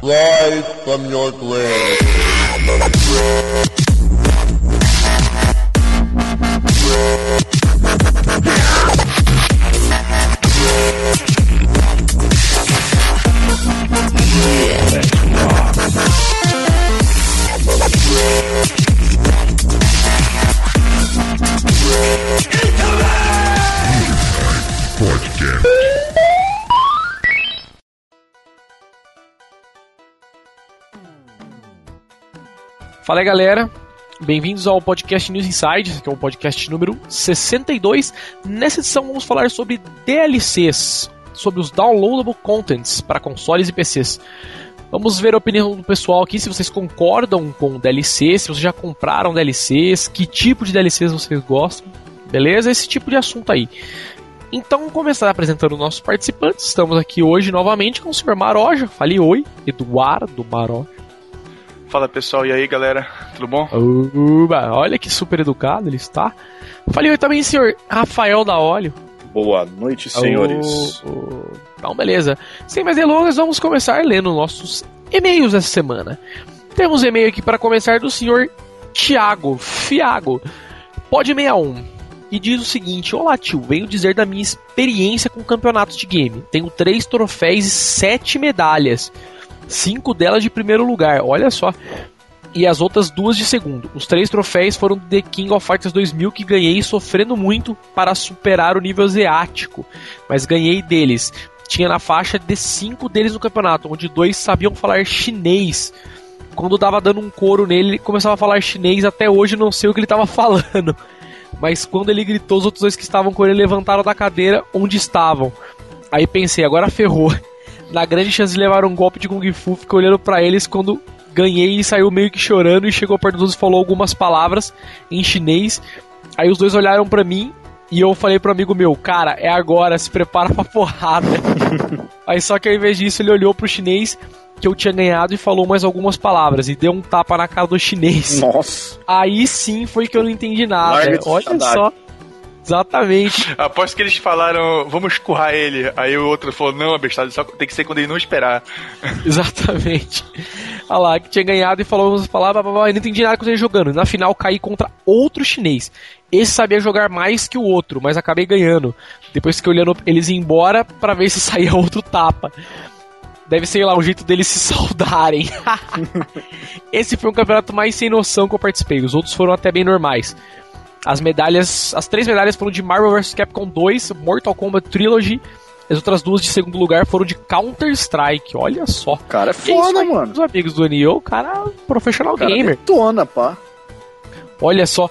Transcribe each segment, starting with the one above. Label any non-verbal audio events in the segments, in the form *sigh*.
Rise from your grave. Fala aí, galera. Bem-vindos ao podcast News Inside, que é o podcast número 62. Nessa edição vamos falar sobre DLCs, sobre os downloadable contents para consoles e PCs. Vamos ver a opinião do pessoal aqui, se vocês concordam com DLCs, se vocês já compraram DLCs, que tipo de DLCs vocês gostam, beleza? Esse tipo de assunto aí. Então, vamos começar apresentando nossos participantes. Estamos aqui hoje novamente com o Sr. Maroja. Fale oi, Eduardo Maroja. Fala pessoal, e aí galera, tudo bom? Uba, olha que super educado ele está. Falei oi também, senhor Rafael da Óleo. Boa noite, senhores. Oh, oh. Então, beleza. Sem mais delongas, vamos começar lendo nossos e-mails essa semana. Temos e-mail aqui para começar do senhor Tiago Fiago, pode 61. E diz o seguinte: Olá, tio. Venho dizer da minha experiência com campeonatos de game. Tenho três troféus e sete medalhas cinco delas de primeiro lugar, olha só. E as outras duas de segundo. Os três troféus foram do The King of Fighters 2000 que ganhei sofrendo muito para superar o nível asiático, mas ganhei deles. Tinha na faixa de cinco deles no campeonato, onde dois sabiam falar chinês. Quando dava dando um couro nele, ele começava a falar chinês. Até hoje não sei o que ele estava *laughs* falando. Mas quando ele gritou, os outros dois que estavam com ele levantaram da cadeira onde estavam. Aí pensei, agora ferrou na grande chance de levar um golpe de Kung Fu, fiquei olhando para eles quando ganhei e saiu meio que chorando e chegou perto dos e falou algumas palavras em chinês. Aí os dois olharam para mim e eu falei pro amigo meu, cara, é agora, se prepara pra porrada. *laughs* Aí só que ao invés disso ele olhou pro chinês que eu tinha ganhado e falou mais algumas palavras e deu um tapa na cara do chinês. Nossa. Aí sim foi que eu não entendi nada. Olha só. Exatamente. Aposto que eles falaram, vamos escurrar ele. Aí o outro falou, não, abestado, só tem que ser quando ele não esperar. *laughs* Exatamente. Olha lá, que tinha ganhado e falou umas palavras, blá, blá, blá, não entendi nada com ele jogando. Na final caí contra outro chinês. Esse sabia jogar mais que o outro, mas acabei ganhando. Depois fiquei olhando eles embora para ver se saía *laughs* outro tapa. Deve ser lá um jeito deles se *laughs* saudarem. Esse foi um campeonato mais sem noção que eu participei. Os outros foram até bem normais. As medalhas, as três medalhas foram de Marvel vs Capcom 2, Mortal Kombat Trilogy. As outras duas de segundo lugar foram de Counter Strike. Olha só. Cara, é foda, aí, mano. Os amigos do Nioh, cara, profissional cara gamer. Detona, pá. Olha só.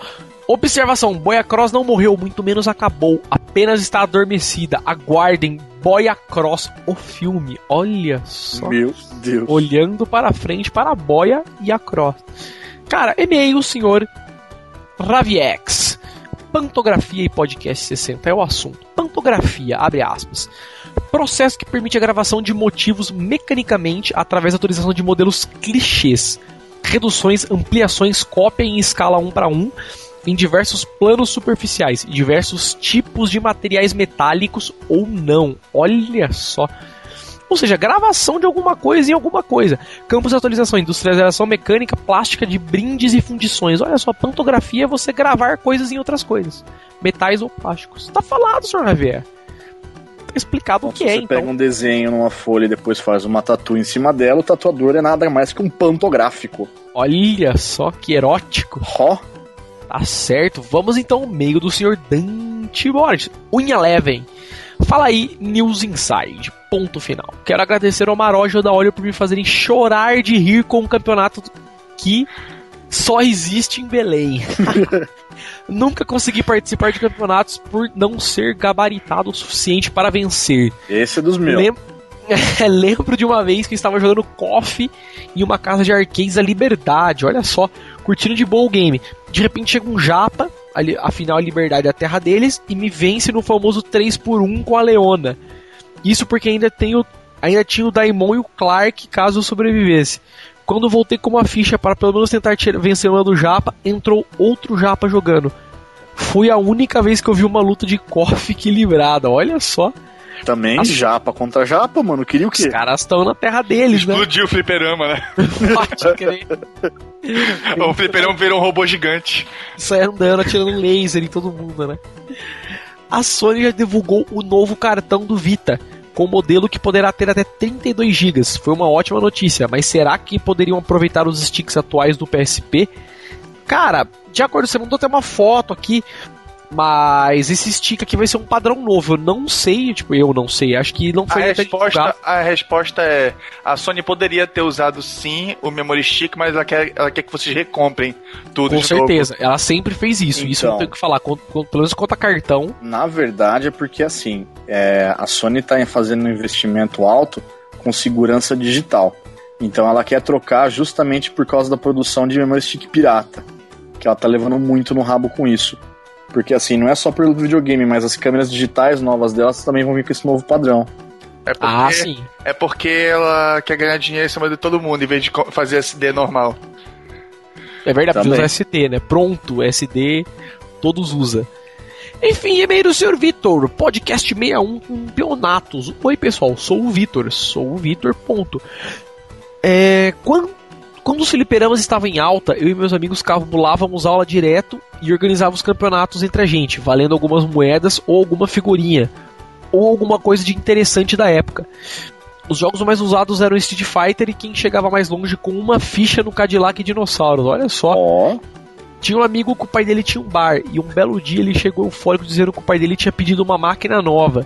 Observação: Boia Cross não morreu, muito menos acabou. Apenas está adormecida. Aguardem Boia Cross, o filme. Olha só. Meu Deus. Olhando para frente para a Boia e a Cross. Cara, e-mail, senhor Raviex. Pantografia e podcast 60 é o assunto. Pantografia, abre aspas. Processo que permite a gravação de motivos mecanicamente através da utilização de modelos clichês. Reduções, ampliações, cópia em escala 1 para 1 em diversos planos superficiais diversos tipos de materiais metálicos ou não. Olha só. Ou seja, gravação de alguma coisa em alguma coisa. Campos de atualização, industrialização mecânica, plástica de brindes e fundições. Olha só, pantografia é você gravar coisas em outras coisas. Metais ou plásticos. Tá falado, senhor Javier. Tá explicado o que se é, você então. pega um desenho numa folha e depois faz uma tatu em cima dela, o tatuador é nada mais que um pantográfico. Olha só que erótico. Ó. Tá certo. Vamos então ao meio do senhor Dante Borges. Unha Leven. Fala aí, News Inside. Ponto final. Quero agradecer ao Maroja da Olho por me fazerem chorar de rir com um campeonato que só existe em Belém. *laughs* Nunca consegui participar de campeonatos por não ser gabaritado o suficiente para vencer. Esse é dos meus. Lem *laughs* Lembro de uma vez que estava jogando KOF em uma casa de arcades da Liberdade, olha só, curtindo de boa o game. De repente chega um japa, ali, afinal a Liberdade é a terra deles, e me vence no famoso 3x1 com a Leona. Isso porque ainda, tenho, ainda tinha o Daimon e o Clark caso eu sobrevivesse. Quando voltei com uma ficha para pelo menos tentar vencer uma do Japa, entrou outro Japa jogando. Foi a única vez que eu vi uma luta de KOF equilibrada, olha só. Também Nossa. japa contra japa, mano. Queria o Os quê? caras estão na terra deles, né? Explodiu o fliperama, né? Pode crer. *laughs* o fliperama virou um robô gigante. Sai andando, atirando um laser em todo mundo, né? A Sony já divulgou o novo cartão do Vita, com um modelo que poderá ter até 32 GB. Foi uma ótima notícia, mas será que poderiam aproveitar os sticks atuais do PSP? Cara, de acordo, você mandou até uma foto aqui, mas esse stick aqui vai ser um padrão novo. Eu não sei, tipo, eu não sei, acho que não A foi até resposta, divulgado. a resposta é: a Sony poderia ter usado sim o Memory Stick, mas ela quer, ela quer que vocês recomprem tudo Com de certeza, ela sempre fez isso. Isso eu não Então. tenho o que falar. Quanto- quanto- pelo menos conta cartão. Na verdade é porque assim, é, a Sony tá fazendo um investimento alto com segurança digital. Então ela quer trocar justamente por causa da produção de memory stick pirata. Que ela tá levando muito no rabo com isso. Porque assim, não é só pelo videogame, mas as câmeras digitais novas delas também vão vir com esse novo padrão. É porque, Ah, sim. é porque ela quer ganhar dinheiro em cima de todo mundo, em vez de fazer SD normal. É verdade, Também. usa SD, né? Pronto, SD, todos usa. Enfim, e-mail do Sr. Vitor, podcast 61 com Peonatos. Oi, pessoal, sou o Vitor, sou o Vitor, ponto. É, quando, quando os fliperamas estavam em alta, eu e meus amigos cabulávamos aula direto e organizávamos campeonatos entre a gente, valendo algumas moedas ou alguma figurinha, ou alguma coisa de interessante da época. Os jogos mais usados eram Street Fighter e quem chegava mais longe com uma ficha no Cadillac Dinossauros. Olha só. Ó, Tinha um amigo que o pai dele tinha um bar e um belo dia ele chegou eufórico dizendo que o pai dele tinha pedido uma máquina nova.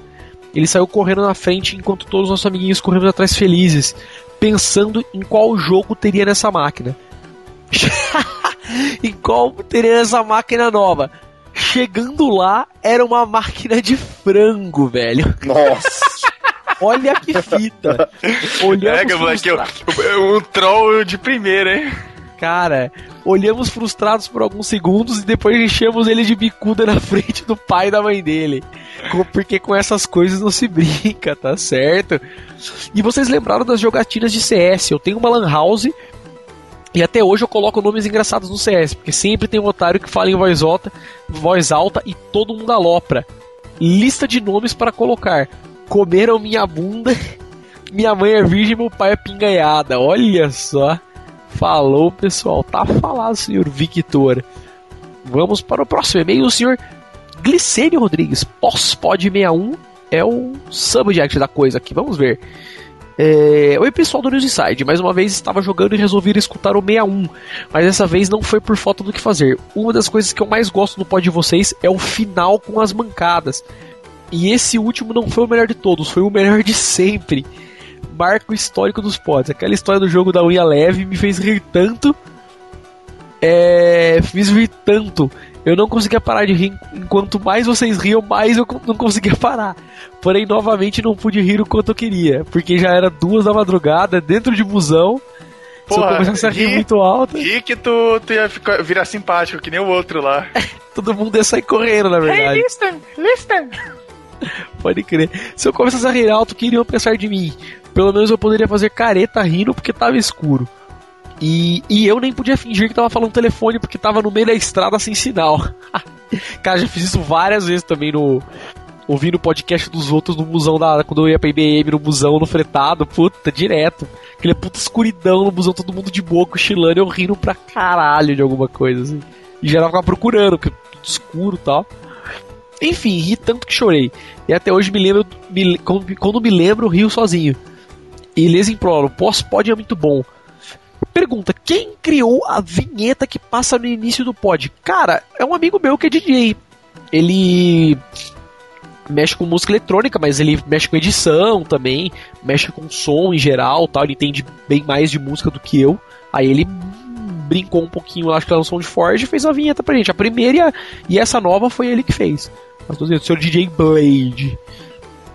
Ele saiu correndo na frente enquanto todos os nossos amiguinhos corremos atrás felizes, pensando em qual jogo teria nessa máquina. *laughs* em qual teria nessa máquina nova. Chegando lá, era uma máquina de frango, velho. nossa. *laughs* Olha que fita. Olhamos É, que moleque, eu- frustra- eu- um troll de primeira, hein? Cara, olhamos frustrados por alguns segundos e depois enchemos ele de bicuda na *laughs* frente do pai e da mãe dele. Porque com essas coisas não se *laughs* brinca, tá certo? E vocês lembraram das jogatinas de CS? Eu tenho uma Lan House e até hoje eu coloco nomes engraçados no CS, porque sempre tem um otário que fala em voz alta, voz alta e todo mundo alopra. Lista de nomes para colocar: Comeram minha bunda, *laughs* minha mãe é virgem meu pai é pingaiada. Olha só. Falou, pessoal. Tá falado, senhor Victor. Vamos para o próximo e-mail, o senhor Glicênio Rodrigues. Pós-pod 61 é o subject da coisa aqui. Vamos ver. É... Oi, pessoal do News Inside. Mais uma vez estava jogando e resolvi escutar o 61. Mas dessa vez não foi por falta do que fazer. Uma das coisas que eu mais gosto no pod de vocês é o final com as mancadas. E esse último não foi o melhor de todos, foi o melhor de sempre marco histórico dos pods. Aquela história do jogo da unha leve me fez rir tanto. É. Fiz rir tanto. Eu não conseguia parar de rir. Enquanto mais vocês riam, mais eu não conseguia parar. Porém, novamente não pude rir o quanto eu queria. Porque já era duas da madrugada, dentro de busão. Se eu Porra, começasse a rir ri- muito alto, E que tu, tu ia ficar, virar simpático, que nem o outro lá. *laughs* todo mundo ia sair correndo, na verdade. listen, listen. *laughs* Pode crer. Se eu começasse a rir alto, queriam pensar de mim. Pelo menos eu poderia fazer careta rindo porque tava escuro. E, e eu nem podia fingir que tava falando telefone porque tava no meio da estrada sem sinal. *laughs* Cara, já fiz isso várias vezes também no. Ouvindo podcast dos outros no busão da. Quando eu ia pra IBM no busão, no fretado, puta, direto. Aquele puta escuridão no busão, todo mundo de boa, cochilando, eu rindo pra caralho de alguma coisa, assim. E geral ficava procurando, porque tudo escuro e tal. Enfim, ri tanto que chorei. E até hoje me lembro. Me, quando me lembro, rio sozinho. E lhes imploro, pós-pod é muito bom. Pergunta: quem criou a vinheta que passa no início do pod? Cara, é um amigo meu que é DJ. Ele mexe com música eletrônica, mas ele mexe com edição também, mexe com som em geral, tal. Ele entende bem mais de música do que eu. Aí ele brincou um pouquinho, acho que lá no Soundforge e fez a vinheta pra gente. A primeira e, a- e essa nova foi ele que fez. Mas tô dizendo, o senhor DJ Blade.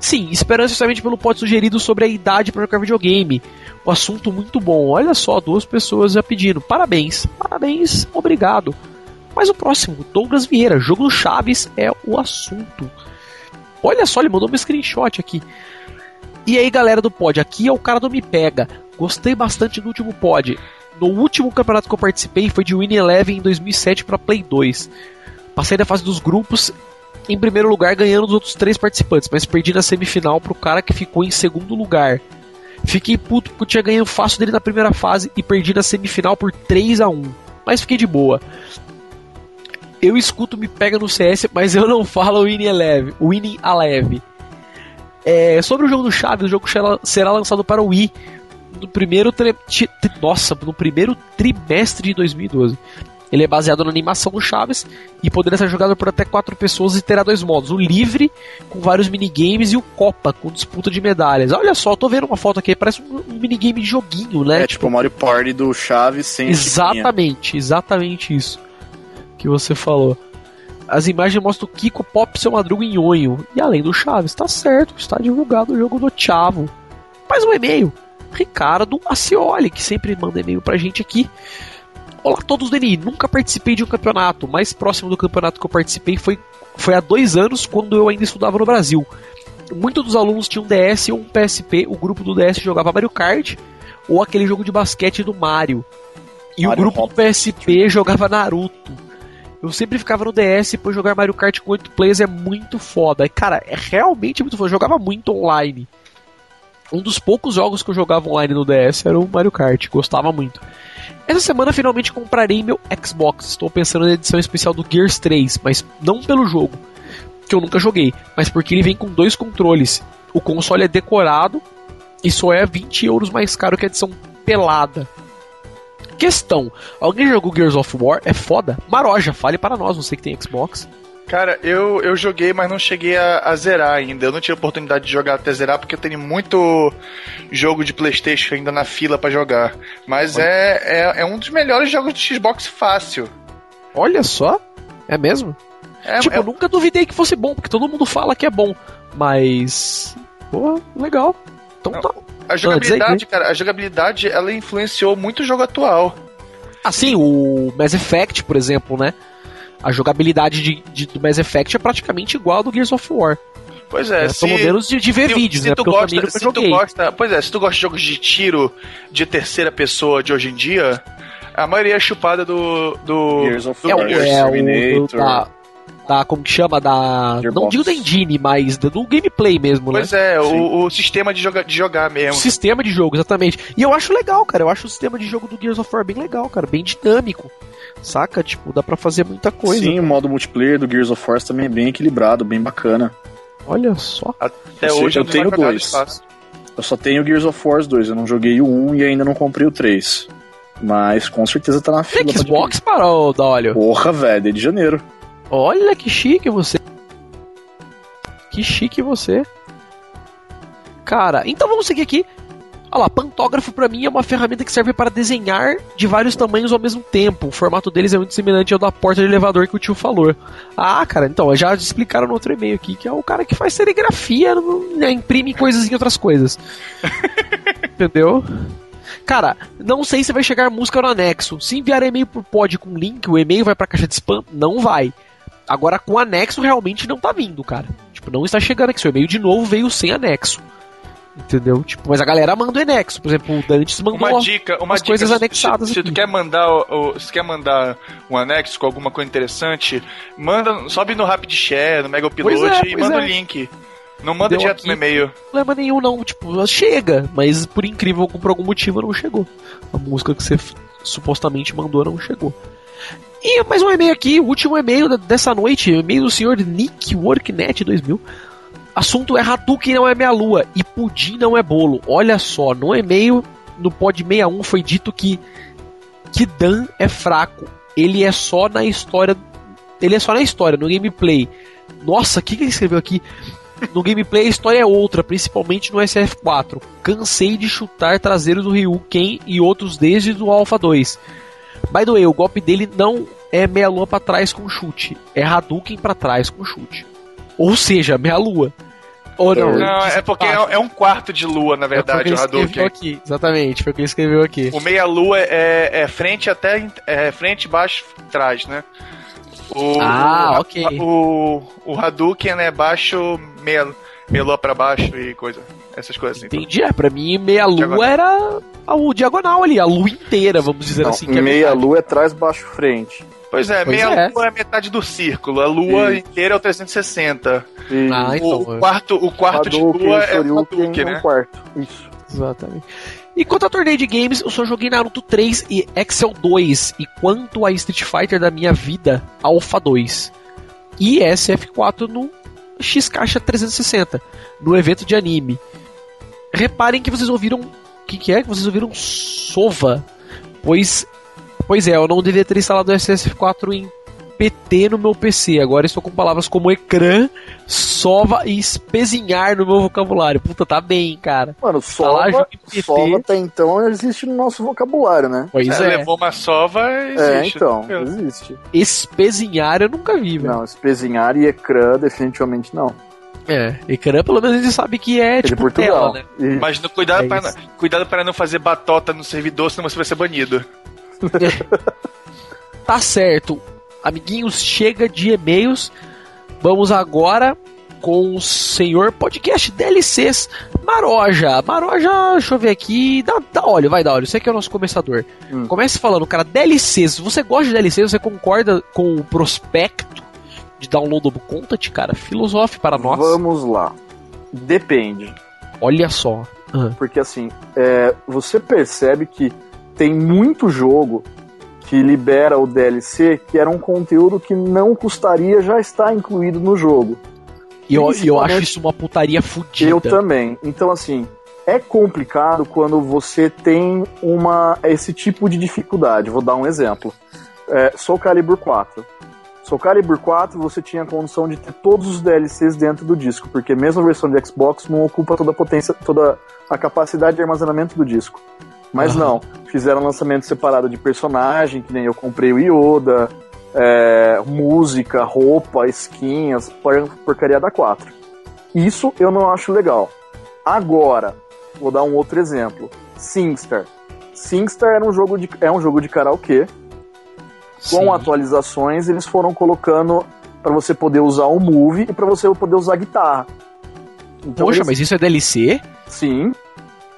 Sim, esperança justamente pelo pod sugerido sobre a idade para jogar videogame. Um assunto muito bom. Olha só, duas pessoas já pedindo. Parabéns, parabéns, obrigado. Mas o próximo, Douglas Vieira, jogo do Chaves é o assunto. Olha só, ele mandou um screenshot aqui. E aí, galera do pod, aqui é o cara do Me Pega. Gostei bastante do último pod. No último campeonato que eu participei foi de Win Eleven em 2007 para Play 2. Passei da fase dos grupos em primeiro lugar ganhando os outros três participantes, mas perdi na semifinal pro cara que ficou em segundo lugar. Fiquei puto porque eu tinha ganho fácil dele na primeira fase e perdi na semifinal por 3 a 1 Mas fiquei de boa. Eu escuto Me Pega no CS, mas eu não falo Winning Eleven. Winning Eleven. É, sobre o jogo do Chaves, o jogo será lançado para o Wii no primeiro tri, nossa, no primeiro trimestre de 2012. Ele é baseado na animação do Chaves e poderá ser jogado por até quatro pessoas e terá dois modos: o livre, com vários minigames, e o Copa, com disputa de medalhas. Olha só, tô vendo uma foto aqui, parece um, um minigame de joguinho, né? É tipo o Mario Party do Chaves sem Exatamente, exatamente isso que você falou. As imagens mostram o Kiko Pop seu Madruga em Onho. E além do Chaves, tá certo, está divulgado o jogo do Chavo. Mais um e-mail. Ricardo Acioli, que sempre manda e-mail pra gente aqui. Olá todos, Deni. Nunca participei de um campeonato. mais próximo do campeonato que eu participei foi, foi há dois anos, quando eu ainda estudava no Brasil. Muitos dos alunos tinham DS ou um PSP. O grupo do DS jogava Mario Kart ou aquele jogo de basquete do Mario. E Mario o grupo Hop. do PSP jogava Naruto. Eu sempre ficava no DS, pois jogar Mario Kart com 8 players é muito foda. Cara, é realmente muito foda. Eu jogava muito online. Um dos poucos jogos que eu jogava online no DS era o Mario Kart, gostava muito. Essa semana finalmente comprarei meu Xbox. Estou pensando na edição especial do Gears 3, mas não pelo jogo, que eu nunca joguei, mas porque ele vem com dois controles. O console é decorado e só é 20 euros mais caro que a edição pelada. Questão: alguém jogou Gears of War? É foda? Maroja, fale para nós, você que tem Xbox. Cara, eu, eu joguei, mas não cheguei a, a, zerar ainda. Eu não tive oportunidade de jogar até zerar, porque eu tenho muito jogo de Playstation ainda na fila para jogar. Mas é, é, é, um dos melhores jogos de Xbox fácil. Olha só, é mesmo? É, tipo, é... eu nunca duvidei que fosse bom, porque todo mundo fala que é bom. Mas. Pô, legal. Então não. tá. A jogabilidade, cara, a jogabilidade, ela influenciou muito o jogo atual. Assim, o Mass Effect, por exemplo, né? A jogabilidade de, de, do Mass Effect é praticamente igual ao do Gears of War. Pois é, é se, pelo menos de, de ver se, vídeos, se né? Tu gosta, se tu gosta, pois é, se tu gosta de jogos de tiro de terceira pessoa de hoje em dia, a maioria é chupada do. do Gears of War, é, é, o, do, da, da como que chama da Gearbox. não digo da engine, mas do, do gameplay mesmo, pois né? Pois é, o, o, sistema de, joga, de jogar mesmo. O sistema de jogo, exatamente. E eu acho legal, cara. Eu acho o sistema de jogo do Gears of War bem legal, cara, bem dinâmico. Saca? Tipo, dá para fazer muita coisa. Sim, o modo multiplayer do Gears of War também é bem equilibrado, bem bacana. Olha só. Até eu hoje eu tenho dois. Eu só tenho Gears of War 2, eu não joguei o 1 e ainda não comprei o 3. Mas com certeza tá na fila. Xbox para o da óleo. Porra, velho, é de janeiro. Olha que chique você. Que chique você. Cara, então vamos seguir aqui. Olha lá, pantógrafo para mim é uma ferramenta que serve para desenhar de vários tamanhos ao mesmo tempo. O formato deles é muito semelhante ao da porta de elevador que o tio falou. Ah, cara, então, já explicaram no outro e-mail aqui que é o cara que faz serigrafia, né, imprime coisas em outras coisas. *laughs* Entendeu? Cara, não sei se vai chegar música no anexo. Se enviar e-mail por pod com link, o e-mail vai pra caixa de spam? Não vai. Agora com anexo realmente não tá vindo, cara. Tipo, não está chegando aqui. Seu e-mail de novo veio sem anexo. Entendeu? Tipo, mas a galera manda o anexo. Por exemplo, o Dantes mandou uma dica, uma dica, coisas anexadas. Se, se tu quer mandar o, se quer mandar um anexo com alguma coisa interessante, manda, sobe no Rapid Share, no Mega Upload é, e manda é. o link. Não manda Deu direto aqui, no e-mail. Não problema nenhum, não. Tipo, chega, mas por incrível, por algum motivo não chegou. A música que você supostamente mandou não chegou. E mais um e-mail aqui, o último e-mail dessa noite, e-mail do senhor Nick Worknet 2000. Assunto é Hadouken não é minha lua e pudim não é bolo. Olha só, no e-mail, no pod 61 foi dito que que Dan é fraco. Ele é só na história. Ele é só na história, no gameplay. Nossa, o que, que ele escreveu aqui? No gameplay a história é outra, principalmente no SF4. Cansei de chutar traseiros do Ryu Ken e outros desde o Alpha 2. By the way, o golpe dele não é meia lua para trás com chute, é Hadouken para trás com chute. Ou seja, meia lua. Ou não? Não, é porque é, é, um quarto de lua, na verdade, é o Hadouken. Aqui, exatamente, foi o que ele escreveu aqui. O meia lua é, é frente até é frente, baixo, trás, né? O, ah, o, ok. O, o Hadouken é baixo, meia, meia lua pra baixo e coisa. Essas coisas assim. Entendi, é, pra mim meia lua Diagonal. era a- o diagonal ali, a lua inteira, vamos dizer Não, assim. que é meia metade. lua é trás, baixo, frente. Pois é, Pois meia é. lua é metade do círculo, a lua Isso. inteira é o 360. E Ah, então, o, o quarto, o quarto de Hadouken, lua é o Hadouken, é um né? quarto. Isso. Exatamente. E quanto a torneio de games, eu só joguei Naruto 3 e Excel 2. E quanto a Street Fighter da minha vida, Alpha 2. E SF4 no X Caixa 360, no evento de anime. Reparem que vocês ouviram. O que, que é? Que vocês ouviram Sova. Pois. Pois é, eu não devia ter instalado o SF4 em PT no meu PC. Agora estou com palavras como ecrã, sova e espezinhar no meu vocabulário. Puta, tá bem, cara. Mano, lá, sova, jogo em PT. sova até então existe no nosso vocabulário, né? Pois É, é. Levou uma sova e É, existe. então, tranquilo. existe. Espezinhar eu nunca vi, velho. Não, espezinhar e ecrã definitivamente não. É, ecrã pelo menos a gente sabe que é, É de tipo Portugal. tela, né? E- Mas cuidado, É para, cuidado para não fazer batota no servidor, senão você vai ser banido. *laughs* Tá certo. Amiguinhos, chega de e-mails. Vamos agora com o senhor podcast DLCs Maroja. Maroja, deixa eu ver aqui. Dá, dá óleo, vai dar óleo. Você que é o nosso começador. Hum. Comece falando, cara, DLCs. Você gosta de DLCs? Você concorda com o prospecto de download do Content, cara? Filosofe para nós. Vamos lá. Depende. Olha só. Ah, Porque assim, é, você percebe que tem muito jogo que libera o DLC que era um conteúdo que não custaria já estar incluído no jogo. E eu, eu acho isso uma putaria fudida. Eu também. Então, assim, é complicado quando você tem uma esse tipo de dificuldade. Vou dar um exemplo. É, Soul Calibur 4. Soul Calibur 4 você tinha a condição de ter todos os DLCs dentro do disco, porque mesmo a versão de Xbox não ocupa toda a potência, toda a capacidade de armazenamento do disco. Mas Aham. não, fizeram lançamento separado de personagem, que nem eu comprei o Yoda, é, música, roupa, skin, as por- porcaria da 4. Isso eu não acho legal. Agora, vou dar um outro exemplo. SingStar. SingStar era um jogo de, é um jogo de karaokê. Com Sim. atualizações, eles foram colocando para você poder usar o Move e para você poder usar a guitarra. Então, Poxa, eles- mas isso é DLC? sim,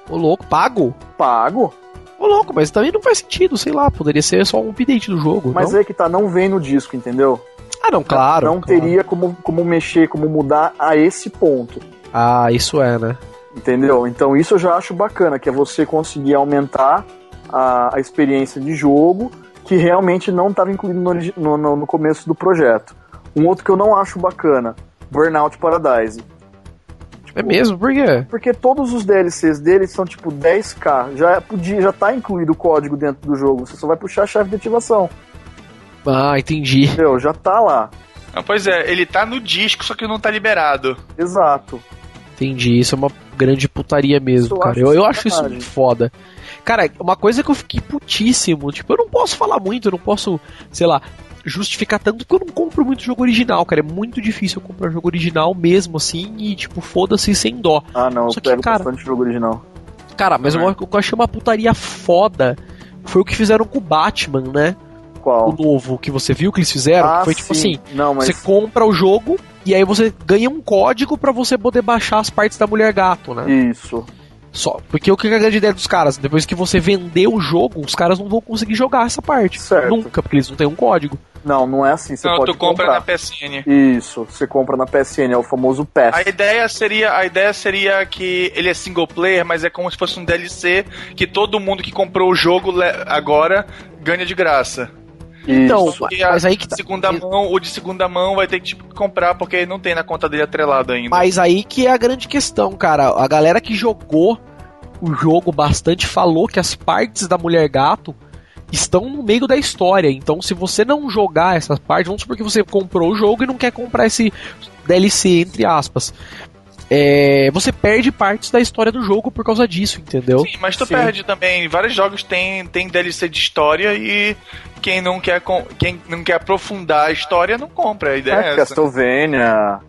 Ô louco, pago? pago. Ô louco, mas também não faz sentido, sei lá, poderia ser só um update do jogo. Mas não? é que tá, não vem no disco, entendeu? Ah, não, claro. não claro. teria como, como mexer, como mudar a esse ponto. Ah, isso é, né? Entendeu? Então isso eu já acho bacana, que é você conseguir aumentar a, a experiência de jogo que realmente não estava incluído no, no- no começo do projeto. Um outro que eu não acho bacana, Burnout Paradise. É mesmo? Por quê? Porque todos os DLCs dele são tipo 10k, já podia, já tá incluído o código dentro do jogo, você só vai puxar a chave de ativação. Ah, entendi. Entendeu? Já tá lá. Ah, pois é, ele tá no disco, só que não tá liberado. Exato. Entendi. Isso é uma grande putaria mesmo, Isso eu cara. acho Eu, eu acho isso muito foda. Cara, uma coisa que eu fiquei putíssimo, tipo, eu não posso falar muito, eu não posso, sei lá, justificar tanto porque eu não compro muito jogo original, cara. É muito difícil eu comprar jogo original mesmo assim e, tipo, foda-se sem dó. Ah, não, Só eu que, pego cara- bastante jogo original. Cara, mas Uhum. eu, o que eu achei uma putaria foda foi o que fizeram com o Batman, né? Qual? O novo que você viu que eles fizeram, ah, que foi tipo sim. assim, Não, mas você compra o jogo e aí você ganha um código pra você poder baixar as partes da Mulher Gato, né? isso. Só, porque o que é a grande ideia dos caras? Depois que você vender o jogo, os caras não vão conseguir jogar essa parte. Certo. Nunca, porque eles não têm um código. Não, não é assim. Você não, pode tu compra comprar. na PSN. Isso, você compra na PSN, é o famoso Pass. A ideia seria, a ideia seria que ele é single player, mas é como se fosse um DLC que todo mundo que comprou o jogo agora ganha de graça. Então. E mas aí que tá. de segunda mão, o de segunda mão vai ter que tipo, comprar porque não tem na conta dele atrelado ainda. Mas aí que é a grande questão, cara. A galera que jogou o jogo bastante falou que as partes da Mulher Gato estão no meio da história. Então, se você não jogar essas partes, vamos supor que você comprou o jogo e não quer comprar esse DLC, entre aspas. É, você perde partes da história do jogo por causa disso, entendeu? Sim, mas tu Sim. perde também. Vários jogos têm tem DLC de história e quem não quer quem não quer aprofundar a história não compra. A ideia é, É, essa. Castlevania.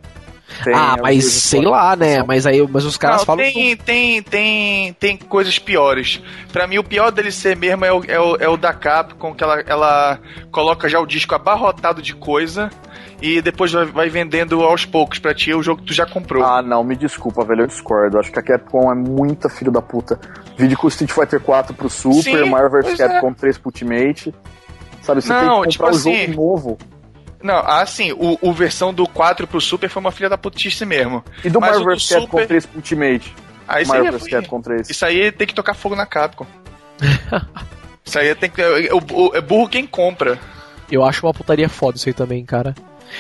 Tem ah, as mas sei lá, né? Mas aí, mas os caras Não, falam. tem, tem, tem, tem coisas piores. Pra mim, o pior DLC mesmo é o, é o, é o da Capcom, que ela, ela coloca já o disco abarrotado de coisa e depois vai, vai vendendo aos poucos pra ti o jogo que tu já comprou. Ah, não, me desculpa, velho, eu discordo. Acho que a Capcom é muita filho da puta. Vídeo com o Street Fighter 4 pro Super, Sim, Mario vs Capcom 3 pro Ultimate. Sabe, você Não, tem que comprar tipo o assim, jogo novo. Não, assim, o, o versão do 4 pro Super foi uma filha da putice mesmo. E do Mas o do vs Capcom Super- 3 pro Ultimate? Aí isso aí, Mario é, vs Capcom 3. isso aí tem que tocar fogo na Capcom. *laughs* isso aí tem que. O, o- é burro quem compra. Eu acho uma putaria foda isso aí também, cara.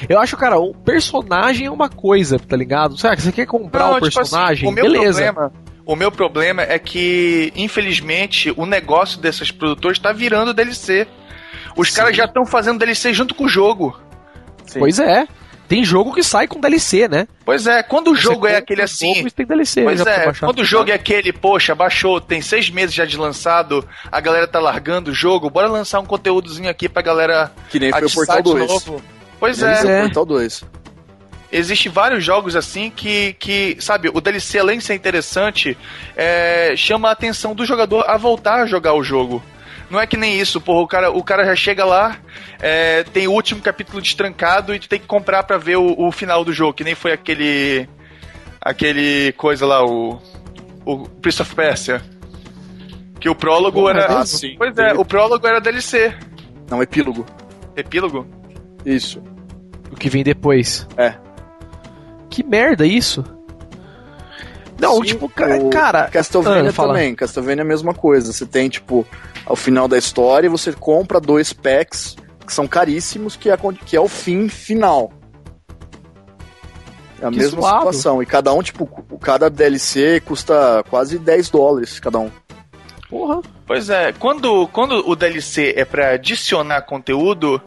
Eu acho, cara, o personagem é uma coisa, tá ligado? Sabe, você quer comprar Não, o tipo assim, personagem? o meu Beleza. problema. O meu problema é que, infelizmente, o negócio desses produtores tá virando DLC. Os Sim. caras já estão fazendo DLC junto com o jogo. Sim. Pois é. Tem jogo que sai com DLC, né? Pois é, quando o jogo é aquele assim. jogo tem DLC. Pois é, quando o jogo é aquele, poxa, baixou, tem seis meses já de lançado, a galera tá largando o jogo, bora lançar um conteúdozinho aqui pra galera Que nem foi o Portal de 2. novo. Pois Que nem é, foi é. o Portal 2. Existem vários jogos assim que, que, sabe, o DLC, além de ser interessante, é, chama a atenção do jogador a voltar a jogar o jogo. Não é que nem isso, porra, o cara, o cara já chega lá, é, tem o último capítulo destrancado e tu tem que comprar pra ver o, o final do jogo, que nem foi aquele. aquele coisa lá, o. o Prince of Persia. Que o prólogo é era. mesmo? sim. Pois é, o prólogo era DLC. Não, epílogo. Epílogo? Isso. O que vem depois. É. Que merda isso? Não, Sim, tipo, o cara. Castlevania Ah, fala. também. Castlevania é a mesma coisa. Você tem, tipo, ao final da história, você compra dois packs que são caríssimos, que é, que é o fim final. É a Que mesma zoado. situação. E cada um, tipo, cada DLC custa quase 10 dólares cada um. Porra. Pois é, quando, quando o DLC é pra adicionar conteúdo,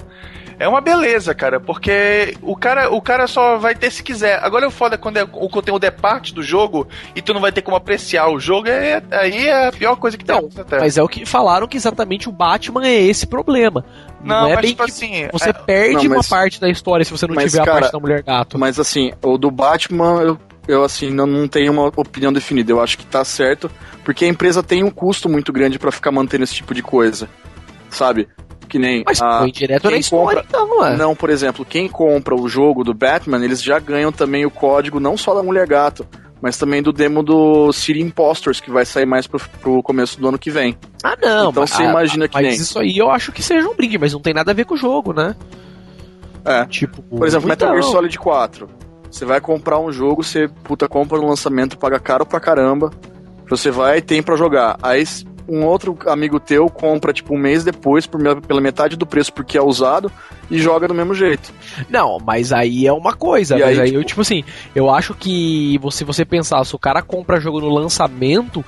é uma beleza, cara, porque o cara, o cara só vai ter se quiser. Agora o foda é quando é- o conteúdo é parte do jogo e tu não vai ter como apreciar o jogo, é, aí é a pior coisa que tem Não. Mas é o que falaram que exatamente o Batman é esse problema. Não, Não, é mas bem tipo que assim, você é- perde Não, mas- uma parte da história se você não mas, tiver a cara, parte da mulher gato. Mas assim, o do Batman, eu, eu, assim, não, não tenho uma opinião definida. Eu acho que tá certo, porque a empresa tem um custo muito grande pra ficar mantendo esse tipo de coisa. Sabe? Que nem. Mas a- foi direto na história, compra- então, não é? Não, por exemplo, quem compra o jogo do Batman, eles já ganham também o código não só da Mulher Gato, mas também do demo do City Impostors, que vai sair mais pro, pro começo do ano que vem. Ah, não. Então mas- você ah, imagina que Mas nem- isso aí eu acho que seja um brinde, mas não tem nada a ver com o jogo, né? É. Tipo, Por exemplo, Metal Gear não. Solid 4. Você vai comprar um jogo, você puta compra no lançamento, paga caro pra caramba. Você vai e tem pra jogar. Aí um outro amigo teu compra tipo um mês depois por pela metade do preço porque é usado e joga do mesmo jeito. Não, mas aí é uma coisa. E mas aí, aí, tipo- eu, tipo assim, eu acho que se você pensar, se o cara compra jogo no lançamento,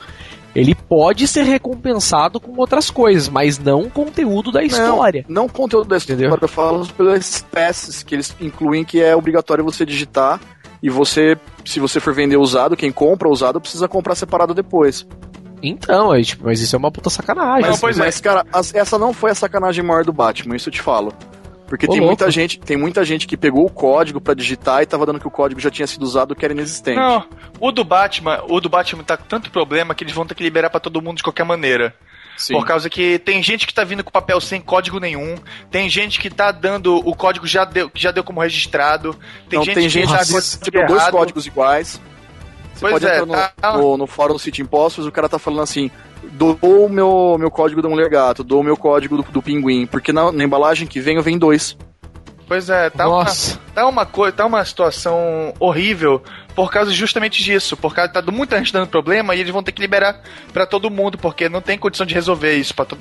ele pode ser recompensado com outras coisas, mas não o conteúdo da história. Não conteúdo da história, Entendeu? eu falo pelas peças que eles incluem que é obrigatório você digitar e você, se você for vender usado, quem compra usado precisa comprar separado depois. Então, é, tipo, mas isso é uma puta sacanagem. Não, Mas, pois é. mas, cara, as- essa não foi a sacanagem maior do Batman, isso eu te falo. Porque Ô, tem louco. muita gente, tem muita gente que pegou o código pra digitar e tava dando que o código já tinha sido usado que era inexistente. Não, o do Batman, o do Batman tá com tanto problema que eles vão ter que liberar pra todo mundo de qualquer maneira. Sim. Por causa que tem gente que tá vindo com papel sem código nenhum, tem gente que tá dando o código já deu, que já deu como registrado, tem Não, gente tem que gente tá que dando você pegou dois códigos iguais. Você Pois pode é, entrar no, tá- no, no fórum do City Impostors, o cara tá falando assim: dou o meu, meu código da mulher gato, dou o meu código do, do pinguim, porque na, na embalagem que vem, vem dois. Pois é, tá uma, Nossa. tá uma coisa, tá uma situação horrível por causa justamente disso, por causa tá muita gente dando problema e eles vão ter que liberar pra todo mundo, porque não tem condição de resolver isso pra todo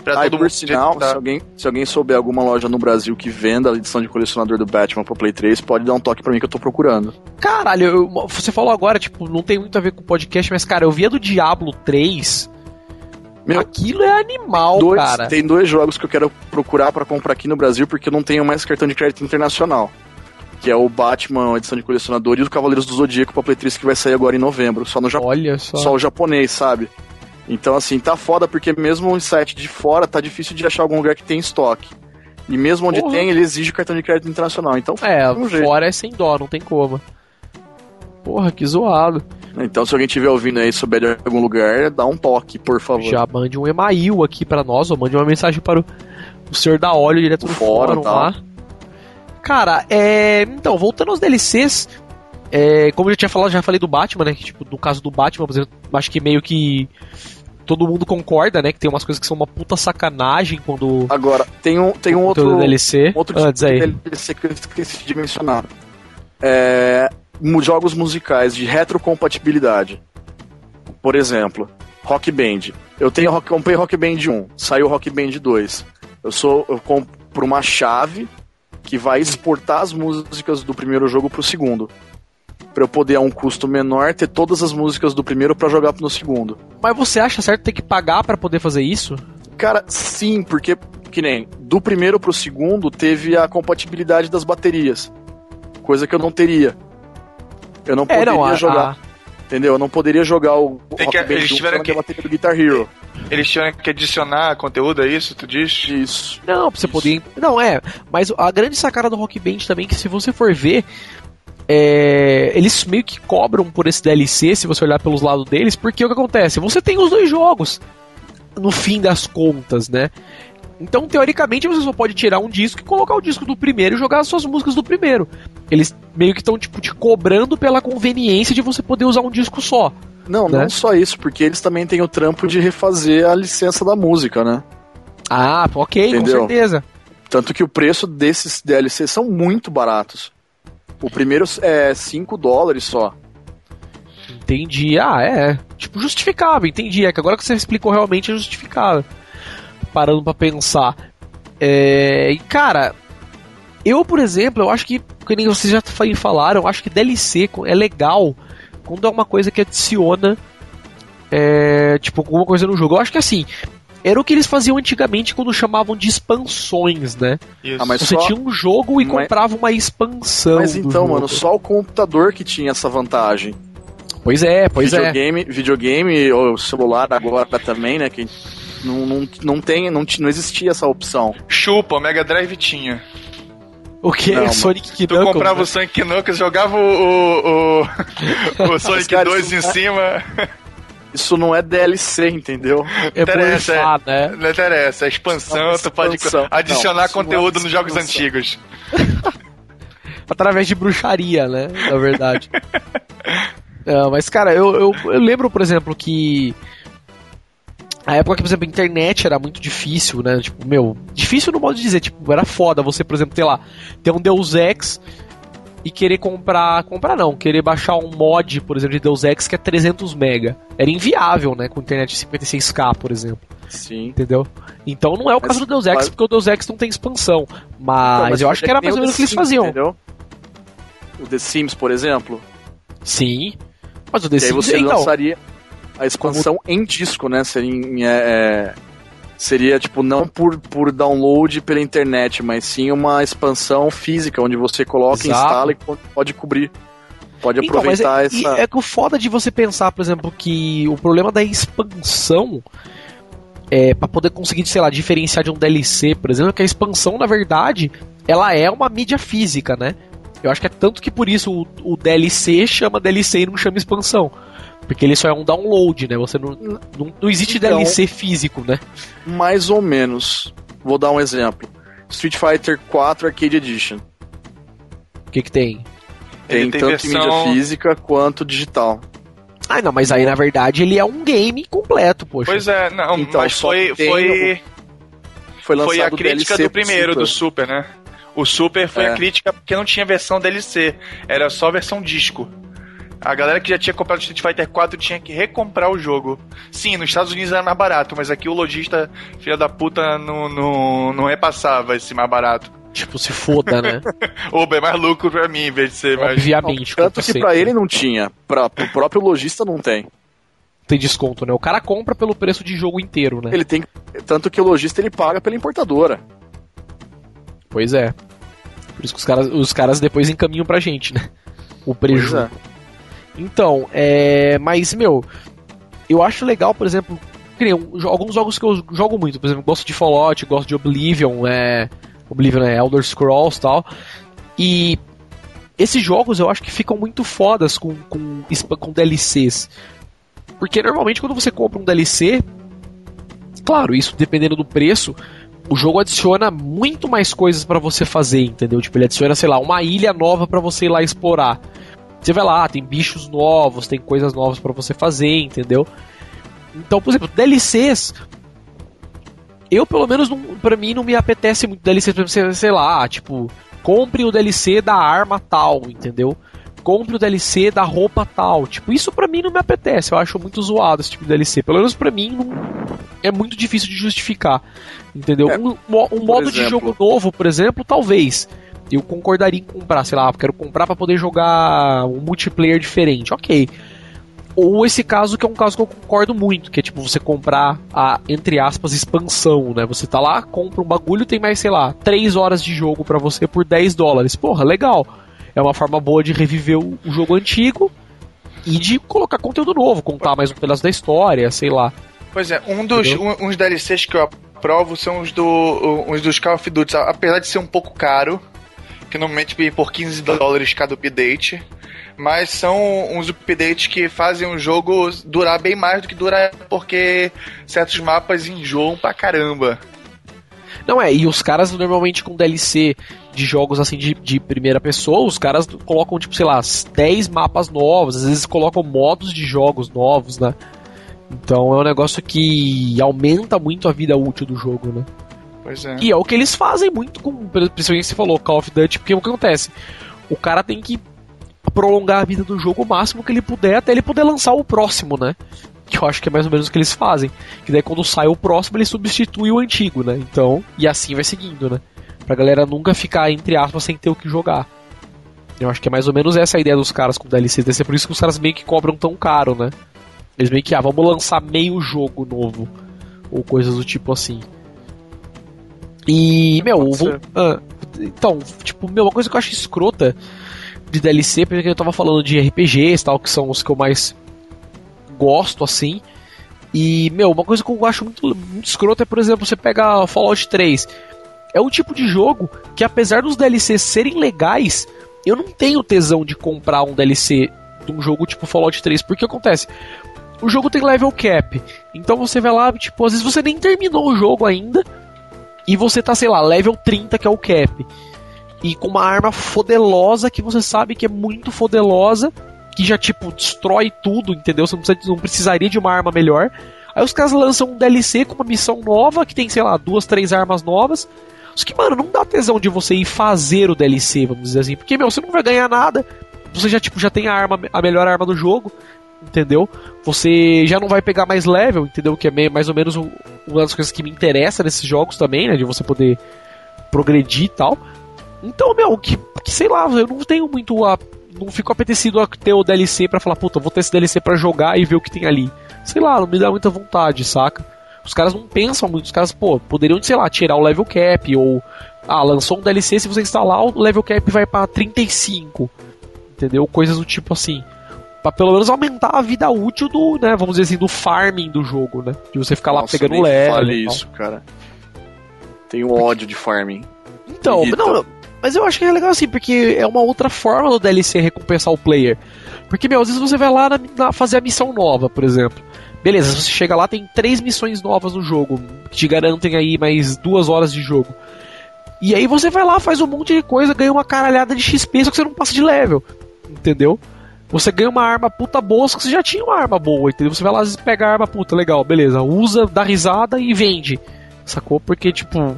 pra Ah, todo por mundo. sinal, Tá. se, alguém, se alguém souber alguma loja no Brasil que venda a edição de colecionador do Batman pra Play 3, pode dar um toque pra mim que eu tô procurando. Caralho, eu- você falou agora, tipo, não tem muito a ver com o podcast, mas, cara, eu via do Diablo 3. Meu, Aquilo é animal, dois, cara. tem dois jogos que eu quero procurar pra comprar aqui no Brasil porque eu não tenho mais cartão de crédito internacional. Que é o Batman, edição de colecionador, e o Cavaleiros do Zodíaco pra Play 3 que vai sair agora em novembro. Só no Japão. Olha só. Só o japonês, sabe? Então, assim, tá foda porque mesmo em site de fora tá difícil de achar algum lugar que tem estoque. E mesmo onde Porra. tem, ele exige cartão de crédito internacional. Então, É, um fora é sem dó, não tem como. Porra, que zoado. então se alguém estiver ouvindo aí e souber de algum lugar, dá um toque, por favor. Já mande um email aqui pra nós, ou mande uma mensagem para o, o senhor da óleo direto O no fórum, tá. lá. Cara, é. Então, voltando aos DLCs. É, como eu já tinha falado, já falei do Batman, né? Que, tipo, no caso do Batman, por exemplo, acho que meio que todo mundo concorda, né? Que tem umas coisas que são uma puta sacanagem quando. Agora, tem um, tem um outro. DLC. Outro ah, tipo aí. DLC que eu esqueci de mencionar. É, jogos musicais de retrocompatibilidade. Por exemplo, Rock Band. Eu tenho Rock- comprei Rock Band 1, saiu Rock Band 2. Eu sou eu compro uma chave que vai exportar as músicas do primeiro jogo pro segundo. Pra eu poder a um custo menor ter todas as músicas do primeiro pra jogar no segundo. Mas você acha certo ter que pagar pra poder fazer isso? Cara, sim, porque, que nem, do primeiro pro segundo teve a compatibilidade das baterias. Coisa que eu não teria. Eu não É, poderia não, a, jogar, a- entendeu? Eu não poderia jogar o Tem Rock que- Band eles 1 tiveram que- a bateria do Guitar Hero. Eles tinham que adicionar conteúdo, é isso? Tu diz? Isso. Não, pra você poder. Não, é. Mas a grande sacada do Rock Band também, é que se você for ver. É, eles meio que cobram por esse DLC, se você olhar pelos lados deles, porque o que acontece? Você tem os dois jogos, no fim das contas, né? Então, teoricamente, você só pode tirar um disco e colocar o disco do primeiro e jogar as suas músicas do primeiro. Eles meio que estão, tipo, te cobrando pela conveniência de você poder usar um disco só. Não, Né? não só isso, porque eles também têm o trampo de refazer a licença da música, né? Ah, ok, Entendeu? com certeza. Tanto que o preço desses DLCs são muito baratos. O primeiro é 5 dólares só. Entendi. Ah, é. Tipo, justificável, entendi. É que agora que você explicou realmente é justificável. Parando pra pensar. É. E, cara, eu, por exemplo, eu acho que, que nem vocês já fa- falaram, eu acho que DLC é legal quando é uma coisa que adiciona. É, tipo, alguma coisa no jogo. Eu acho que assim. Era o que eles faziam antigamente quando chamavam de expansões, né? Isso. Ah, mas Você só- tinha um jogo e é- comprava uma expansão. Mas então, jogo. mano, só o computador que tinha essa vantagem. Pois é, pois é. videogame, videogame ou celular agora também, né? Que não, não, não tem, não, não existia essa opção. Chupa, o Mega Drive tinha. O que? Não, mas *laughs* Sonic Tu Knuckles, comprava né? o Sonic Knuckles, jogava o, o, o, o *laughs* Sonic cara, 2 isso em é- cima. *laughs* Isso não é DLC, entendeu? É Interessa, borrifar, né? Não interessa, a expansão, Não, tu pode expansão. adicionar Não, é conteúdo nos jogos antigos. *laughs* Através de bruxaria, né? Na verdade. *laughs* É, mas, cara, eu, eu, eu lembro, por exemplo, que. A época que, por exemplo, a internet era muito difícil, né? Tipo, meu, difícil no modo de dizer, tipo, era foda você, por exemplo, ter lá, ter um Deus Ex e querer comprar. Comprar não, querer baixar um mod, por exemplo, de Deus Ex que é 300 mega. Era inviável, né? Com internet de 56k, por exemplo. Sim. Entendeu? Então não é o Mas- caso do Deus Ex, mas- porque o Deus Ex não tem expansão. Mas, Então, eu acho é que era nem mais ou menos o que eles faziam. Entendeu? O The Sims, por exemplo, Sim. Mas o The aí Sims você então, lançaria a expansão em disco, né? Seria, em, é, é, seria tipo não por, por download pela internet, mas sim uma expansão física onde você coloca, Exato. instala e pode- cobrir. Pode Então, aproveitar é, essa. e é que o foda de você pensar, por exemplo, que o problema da expansão é para poder conseguir, sei lá, diferenciar de um DLC, por exemplo, é que a expansão, na verdade, ela é uma mídia física, né? Eu acho que é tanto que por isso o, o DLC chama DLC e não chama expansão. Porque ele só é um download, né? Você não, não, não existe Então- DLC físico, né? Mais ou menos. Vou dar um exemplo. Street Fighter 4 Arcade Edition. O que que tem? Tem, tem tanto versão- mídia física quanto digital. Ah, não, mas aí na verdade ele é um game completo, poxa. Pois é, não, Então, mas foi, que tem foi, Foi lançado foi a o crítica DLC do primeiro, pro do Super. Super, né? O Super foi É. a crítica porque não tinha versão DLC, era só versão disco. A galera que já tinha comprado Street Fighter 4 tinha que recomprar o jogo. Sim, nos Estados Unidos era mais barato, mas aqui o lojista, filha da puta, não, não, não repassava esse mais barato. Tipo, se foda, né? *laughs* Ou bem mais lucro pra mim, em vez de ser mais. Obviamente. Tanto como que sempre. pra ele não tinha, pra, pro próprio lojista não tem. tem desconto, né? O cara compra pelo preço de jogo inteiro, né? Ele tem tanto que o lojista ele paga pela importadora. Pois é. Por isso que os caras, os caras depois encaminham pra gente, né? O prejuízo. Então, é. Mas, meu, eu acho legal, por exemplo, alguns jogos que eu jogo muito, por exemplo, gosto de Fallout, gosto de Oblivion, é. Oblivion é Elder Scrolls e tal. E esses jogos eu acho que ficam muito fodas com, com, com DLCs. Porque normalmente quando você compra um DLC, claro, isso dependendo do preço, o jogo adiciona muito mais coisas para você fazer, entendeu? Tipo, ele adiciona, sei lá, uma ilha nova para você ir lá explorar. Você vai lá, tem bichos novos, tem coisas novas para você fazer, entendeu? Então, por exemplo, DLCs. Eu, pelo menos, não, pra mim, não me apetece muito DLC, sei, sei lá, tipo, compre o DLC da arma tal, entendeu? Compre o DLC da roupa tal. Tipo, isso pra mim não me apetece. Eu acho muito zoado esse tipo de DLC. Pelo menos pra mim, não, é muito difícil de justificar. Entendeu? É, um, um modo exemplo, de jogo novo, por exemplo, talvez. Eu concordaria em comprar, sei lá, quero comprar para poder jogar um multiplayer diferente. Ok. Ou esse caso que é um caso que eu concordo muito, que é tipo você comprar a, entre aspas, expansão, né? Você tá lá, compra um bagulho, tem mais, sei lá, 3 horas de jogo para você por 10 dólares. Porra, legal. É uma forma boa de reviver o, o jogo antigo e de colocar conteúdo novo, contar mais um pedaço da história, sei lá. Pois é, um dos um, uns DLCs que eu aprovo são os, do, os dos Call of Duty, apesar de ser um pouco caro, que normalmente por 15 dólares cada update mas são uns updates que fazem o jogo durar bem mais do que dura porque certos mapas enjoam pra caramba. Não é, e os caras normalmente com DLC de jogos assim de, de primeira pessoa, os caras colocam, tipo, sei lá, 10 mapas novos, às vezes colocam modos de jogos novos, né? Então é um negócio que aumenta muito a vida útil do jogo, né? Pois é. E é o que eles fazem muito com, principalmente você falou, Call of Duty, porque o que acontece? O cara tem que prolongar a vida do jogo o máximo que ele puder até ele poder lançar o próximo, né? Que eu acho que é mais ou menos o que eles fazem. Que daí quando sai o próximo ele substitui o antigo, né? Então, e assim vai seguindo, né? Pra galera nunca ficar, entre aspas, sem ter o que jogar. Eu acho que é mais ou menos essa a ideia dos caras com DLC. Deve ser por isso que os caras meio que cobram tão caro, né? Eles meio que, ah, vamos lançar meio jogo novo. Ou coisas do tipo assim. E, meu, vou, ah, então, tipo, meu, uma coisa que eu acho escrota de DLC, porque eu tava falando de RPGs tal, que são os que eu mais gosto, assim. E, meu, uma coisa que eu acho muito, muito escroto é, por exemplo, você pega Fallout 3. É o tipo de jogo que, apesar dos DLCs serem legais, eu não tenho tesão de comprar um DLC de um jogo tipo Fallout 3. Porque acontece? O jogo tem level cap. Então você vai lá, tipo, às vezes você nem terminou o jogo ainda. E você tá, sei lá, level 30, que é o cap e com uma arma fodelosa que você sabe que é muito fodelosa, que já tipo destrói tudo, entendeu? Você não, precisa, não precisaria de uma arma melhor. Aí os caras lançam um DLC com uma missão nova, que tem, sei lá, duas, três armas novas. Só que, mano, não dá tesão de você ir fazer o DLC, vamos dizer assim. Porque, meu, você não vai ganhar nada. Você já, tipo, já tem a arma, a melhor arma do jogo, entendeu? Você já não vai pegar mais level, entendeu? Que é mais ou menos uma das coisas que me interessa nesses jogos também, né? De você poder progredir e tal. Então, meu, que, que sei lá, eu não tenho muito a. Não fico apetecido a ter o DLC para falar, puta, vou ter esse DLC para jogar e ver o que tem ali. Sei lá, não me dá muita vontade, saca? Os caras não pensam muito, os caras, pô, poderiam, sei lá, tirar o level cap, ou. Ah, lançou um DLC, se você instalar, o level cap vai para 35. Entendeu? Coisas do tipo assim. Pra pelo menos aumentar a vida útil do, né, vamos dizer assim, do farming do jogo, né? De você ficar Nossa, lá pegando level. Fale isso, cara. Tenho ódio de farming. Então, não, mas eu acho que é legal assim, porque é uma outra forma do DLC recompensar o player. Porque, meu, às vezes você vai lá na, na, fazer a missão nova, por exemplo. Beleza, você chega lá, tem três missões novas no jogo, que te garantem aí mais duas horas de jogo. E aí você vai lá, faz um monte de coisa, ganha uma caralhada de XP, só que você não passa de level. Entendeu? Você ganha uma arma puta boa, só que você já tinha uma arma boa, entendeu? Você vai lá, pega a arma puta, legal, beleza. Usa, dá risada e vende. Sacou? Porque, tipo,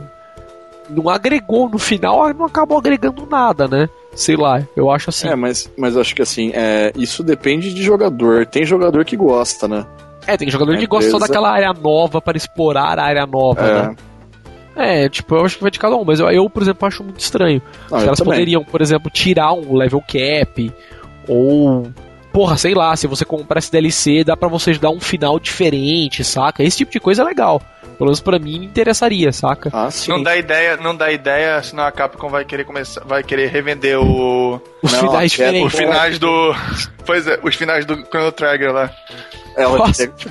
não agregou no final, não acabou agregando nada, né? Sei lá, eu acho assim. É, mas, mas acho que assim, é, isso depende de jogador. Tem jogador que gosta, né? É, tem jogador que gosta só daquela área nova para explorar a área nova, é. né? É, tipo, eu acho que vai de cada um, mas eu, eu por exemplo, acho muito estranho. Ah, Os caras poderiam, por exemplo, tirar um level cap, ou. Porra, sei lá, se você comprar esse DLC, dá pra você dar um final diferente, saca? Esse tipo de coisa é legal. Pelo menos pra mim me interessaria, saca? Ah, sim. Não dá ideia, não dá ideia, senão a Capcom vai querer começar, vai querer revender o os não, finais diferentes. Os finais do Pois é, os finais do Chrono Trigger lá. Ela Nossa, tipo,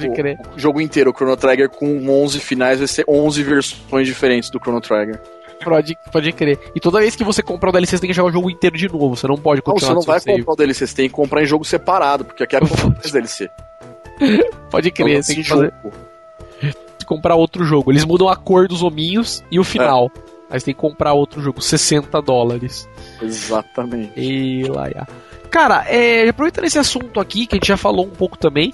o jogo inteiro, o Chrono Trigger com 11 finais vai ser 11 versões diferentes do Chrono Trigger. Pode, pode crer. E toda vez que você comprar o DLC, você tem que jogar o jogo inteiro de novo. Você não pode continuar. Não, você não vai comprar o DLC, você tem que comprar em jogo separado, porque aqui é *laughs* mais DLC. pode crer, então, tem que fazer *laughs* comprar outro jogo. Eles mudam a cor dos hominhos e o final. Aí você tem que comprar outro jogo, 60 dólares. Exatamente. E lá, já. Cara, é, aproveitando esse assunto aqui, que a gente já falou um pouco também,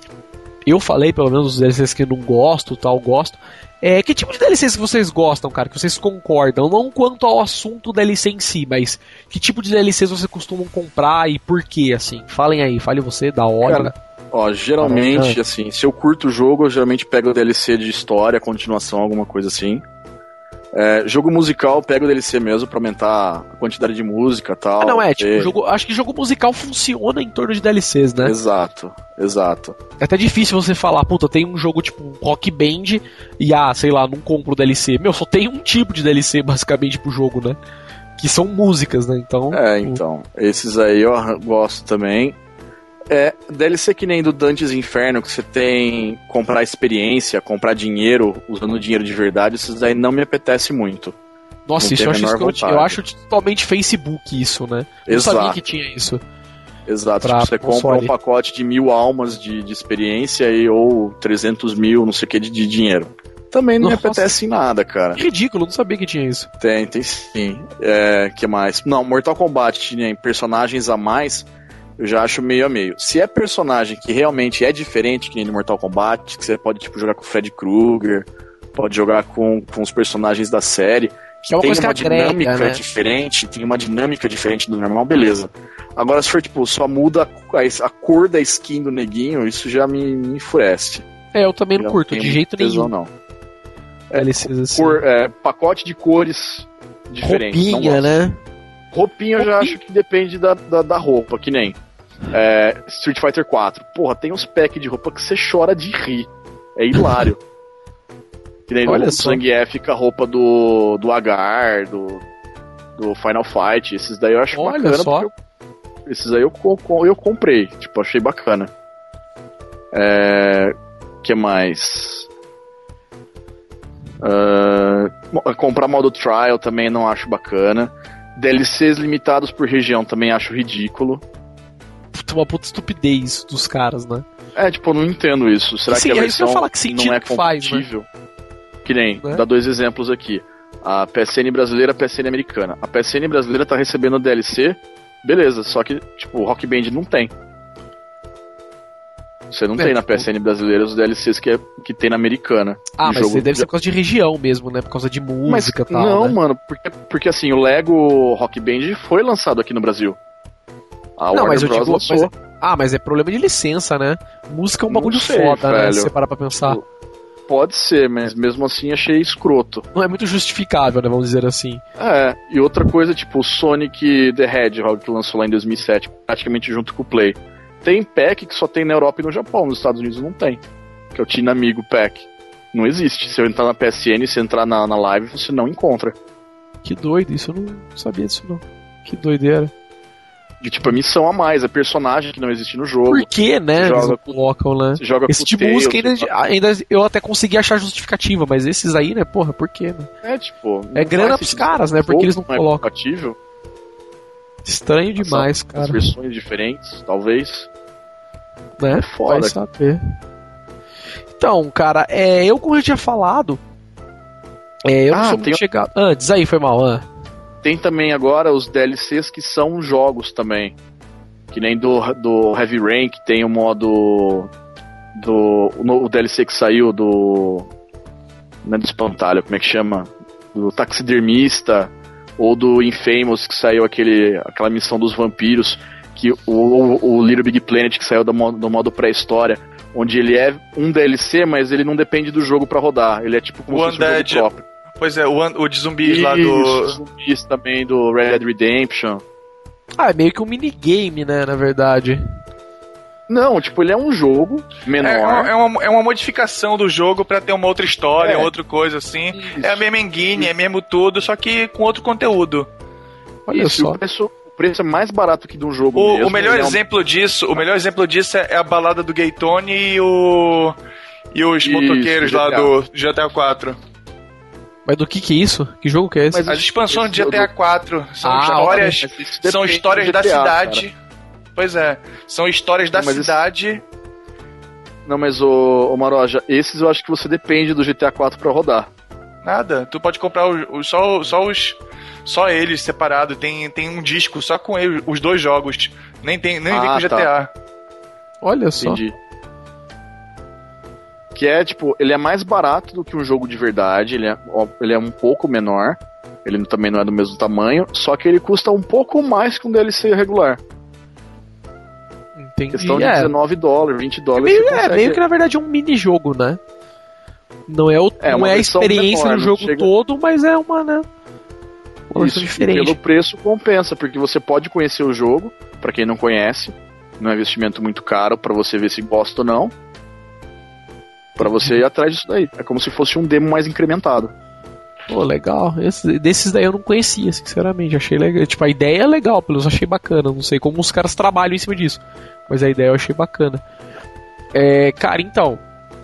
eu falei pelo menos dos DLCs que eu não gosto, tal, gosto. É, que tipo de DLCs que vocês gostam, cara? Que vocês concordam? Não quanto ao assunto DLC em si, mas que tipo de DLCs vocês costumam comprar e por quê, assim? Falem aí, fale você, da hora. Cara, Ó, geralmente, assim, se eu curto o jogo, eu geralmente pego o DLC de história, continuação, alguma coisa assim. É, jogo musical, pego o DLC mesmo pra aumentar a quantidade de música e tal. Ah, não, é, tipo, E- jogo, acho que jogo musical funciona em torno de DLCs, né? Exato, exato. É até difícil você falar, puta, tem um jogo tipo Rock Band e, ah, sei lá, não compro DLC. Meu, só tem um tipo de DLC *laughs* basicamente pro jogo, né? Que são músicas, né? Então. É, então. Esses aí eu gosto também. É, DLC que nem do Dantes Inferno, que você tem comprar experiência, comprar dinheiro, usando dinheiro de verdade, esses aí não me apetece muito. Nossa, não isso eu acho vontade. Eu acho totalmente Facebook isso, né? Eu sabia que tinha isso. Exato. Tipo, você compra um pacote de mil almas de, de experiência e, ou 300 mil, não sei o que, de, de dinheiro. Também não Nossa. me apetece em nada, cara. Que ridículo, não sabia que tinha isso. Tem, tem sim. É, que mais? Não, Mortal Kombat tem personagens a mais, eu já acho meio a meio. Se é personagem que realmente é diferente, que nem no Mortal Kombat, que você pode tipo, jogar com o Fred Krueger, pode jogar com, com os personagens da série, que É uma tem uma agrega, dinâmica né? diferente, tem uma dinâmica diferente do normal, beleza. Agora, se for tipo, só muda a, a cor da skin do neguinho, isso já me, me enfurece. É, eu também não curto, de jeito tesão, nenhum. não. É, assim. Cor, é, pacote de cores diferentes. Roupinha, né? Roupinha eu já Roupinha. acho que depende da, da, da roupa, que nem é, Street Fighter 4. Porra, tem uns packs de roupa que você chora de rir. É hilário. *laughs* que nem Olha no só. Zangief com a roupa do, do Agar, do, do Final Fight. Esses daí eu acho Olha bacana. só. eu- esses aí eu, eu comprei. Tipo, achei bacana. É, que mais? Mo- comprar modo trial também não acho bacana. DLCs limitados por região também acho ridículo. Uma puta estupidez dos caras, né? É, tipo, eu não entendo isso. Será que a é isso que eu versão falar, que não é que faz, né? compatível? Que nem, Né? dá dois exemplos aqui. A PSN brasileira a PSN americana. A PSN brasileira tá recebendo DLC, beleza, só que, tipo, o Rock Band não tem. Você não É, tem na tipo- PSN brasileira os DLCs que, é, que tem na americana. Ah, mas jogo deve ser por causa de região mesmo, né? Por causa de música e tal. não, né? mano, porque, porque assim, o Lego Rock Band foi lançado aqui no Brasil. A Não, Warner mas eu Bros. digo- lançou. Ah, mas é problema de licença, né? Música é um bagulho sei, foda, né? velho. Se você parar pra pensar. Pode ser, mas mesmo assim achei escroto. Não é muito justificável, né? Vamos dizer assim. É, e outra coisa, tipo, o Sonic the Hedgehog, que lançou lá em 2007, praticamente junto com o Play. Tem pack que só tem na Europa e no Japão, nos Estados Unidos não tem. Que é o Teen Amigo Pack. Não existe. Se eu entrar na PSN, se entrar na, na live, você não encontra. Que doido, isso eu não sabia disso, não. Que doideira. De tipo, a missão a mais, é personagem que não existe no jogo. Por que, né? Eles joga não com- colocam, né? Você joga Esse tipo de música ainda, você- ainda eu até consegui achar justificativa, mas esses aí, né, porra, por quê, né? É, tipo. É não grana pros caras, né? Porque eles não jogo é colocam. compatível, Estranho demais, As cara. versões diferentes, talvez. né? É foda. Vai saber. Então, cara, é, eu como eu tinha falado, é, eu não Ah, sou tem- muito chegado. Ah, diz aí, foi mal. Ah. Tem também agora os DLCs que são jogos também. Que nem do, do Heavy Rain, que tem o modo. Do. O, no- o DLC que saiu do. Não é do espantalho, como é que chama? Do taxidermista. Ou do Infamous, que saiu aquele, aquela missão dos vampiros. Que o, o, o Little Big Planet, que saiu do modo, do modo pré-história. Onde ele é um DLC, mas ele não depende do jogo pra rodar. Ele é tipo como O se fosse um jogo próprio. Pois é, o, o de zumbis lá Isso, do. zumbis também do Red Dead Redemption. Ah, é meio que um minigame, né, na verdade. Não, tipo, ele é um jogo É, menor. é uma, é uma modificação do jogo pra ter uma outra história, É. outra coisa assim. Isso. É a mesma engine, é mesmo tudo, só que com outro conteúdo. Olha Isso, só. O preço, o preço é mais barato que de um jogo O, mesmo. o melhor é um- exemplo disso, o melhor exemplo disso é a balada do Gay Tony e o e os Isso, motoqueiros lá do GTA 4. Mas do que que é isso? Que jogo que é esse? Mas As expansões de esse GTA 4 são Ah, histórias, são histórias da GTA, cidade. Pois é, são histórias da Não, cidade. Não, mas o, o Maroja, esses eu acho que você depende do GTA 4 pra rodar. Nada. Tu pode comprar os, os- só, só os. Só eles separado. Tem, tem um disco só com ele- os dois jogos. Nem, tem, nem vem Ah, com GTA. Olha só. Entendi. Que é, tipo, ele é mais barato do que um jogo de verdade, ele é, ele é um pouco menor, ele também não é do mesmo tamanho, só que ele custa um pouco mais que um DLC regular. Entendi. Questão de é. 19 dólares, 20 É dólares. meio, você é consegue- meio que na verdade é um mini-jogo, né? Não é, o, É, não é a experiência menor, do jogo chega- todo, mas é uma, né? Uma Isso, diferente. pelo preço compensa, porque você pode conhecer o jogo, pra quem não conhece, não é investimento muito caro pra você ver se gosta ou não. Pra você ir atrás disso daí. É como se fosse um demo mais incrementado. Pô, legal. Esse- desses daí eu não conhecia, sinceramente. Achei legal. Tipo, a ideia é legal, pelo menos achei bacana. Não sei como os caras trabalham em cima disso. Mas a ideia eu achei bacana. É, cara, então.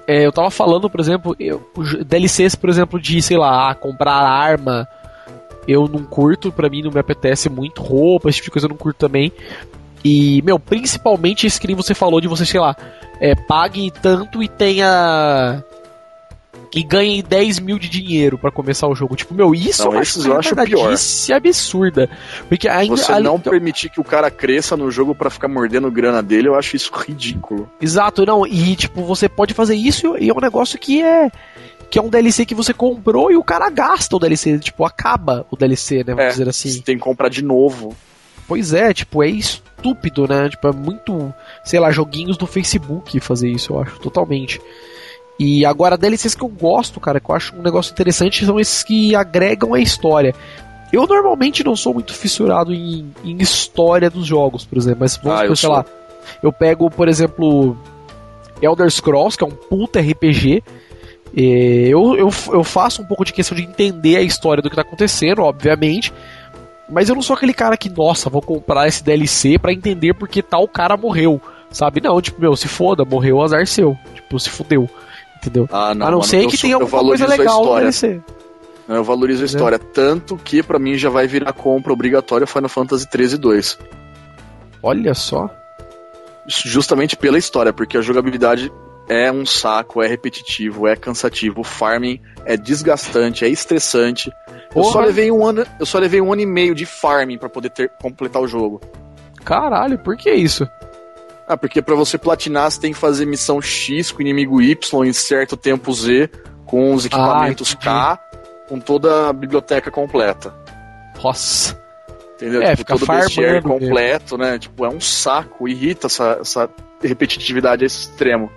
é, eu tava falando, por exemplo, eu, DLCs, por exemplo, de, sei lá, ah, comprar arma. Eu não curto, pra mim não me apetece muito. Roupa, esse tipo de coisa eu não curto também. E, meu, principalmente esse que nem você falou de você, sei lá, é, pague tanto e tenha. E ganhe 10 mil de dinheiro pra começar o jogo. Tipo, meu, isso Não, eu acho eu acho verdadice absurda. Porque ainda. Você ali- não permitir que o cara cresça no jogo pra ficar mordendo grana dele, eu acho isso ridículo. Exato, não. E, tipo, você pode fazer isso e é um negócio que é. Que é um DLC que você comprou e o cara gasta o DLC. Tipo, acaba o DLC, né? Vamos É, dizer Você assim. tem que comprar de novo. Pois é, tipo, é estúpido, né? Tipo, é muito, sei lá, joguinhos do Facebook fazer isso, eu acho, totalmente. E agora, DLCs que eu gosto, cara, que eu acho um negócio interessante, são esses que agregam a história. Eu normalmente não sou muito fissurado em, em história dos jogos, por exemplo, mas vamos Ah, supor, sei lá, eu pego, por exemplo, Elder Scrolls, que é um puta RPG. É, eu, eu, eu faço um pouco de questão de entender a história do que tá acontecendo, obviamente. Mas eu não sou aquele cara que, nossa, vou comprar esse DLC pra entender porque tal cara morreu. Sabe? Não, tipo, meu, se foda, morreu, azar seu. Tipo, se fudeu. Entendeu? Ah, não, a não mano, ser que tenha alguma coisa valorizo a legal no história. DLC. Eu valorizo a história. Tanto que pra mim já vai virar compra obrigatória Final Fantasy 13 2. Olha só. Justamente pela história, porque a jogabilidade é um saco, é repetitivo, é cansativo, o farming é desgastante, é estressante. Eu só levei um ano, eu só levei um ano e meio de farming pra poder ter, completar o jogo. Caralho, por que isso? Ah, porque pra você platinar você tem que fazer missão X com inimigo Y em certo tempo Z, com os equipamentos entendi. K, com toda a biblioteca completa. Nossa. Entendeu? É, tipo, fica todo o bestiário farmando mesmo. completo, né? Tipo, é um saco, irrita essa, essa repetitividade a esse extremo.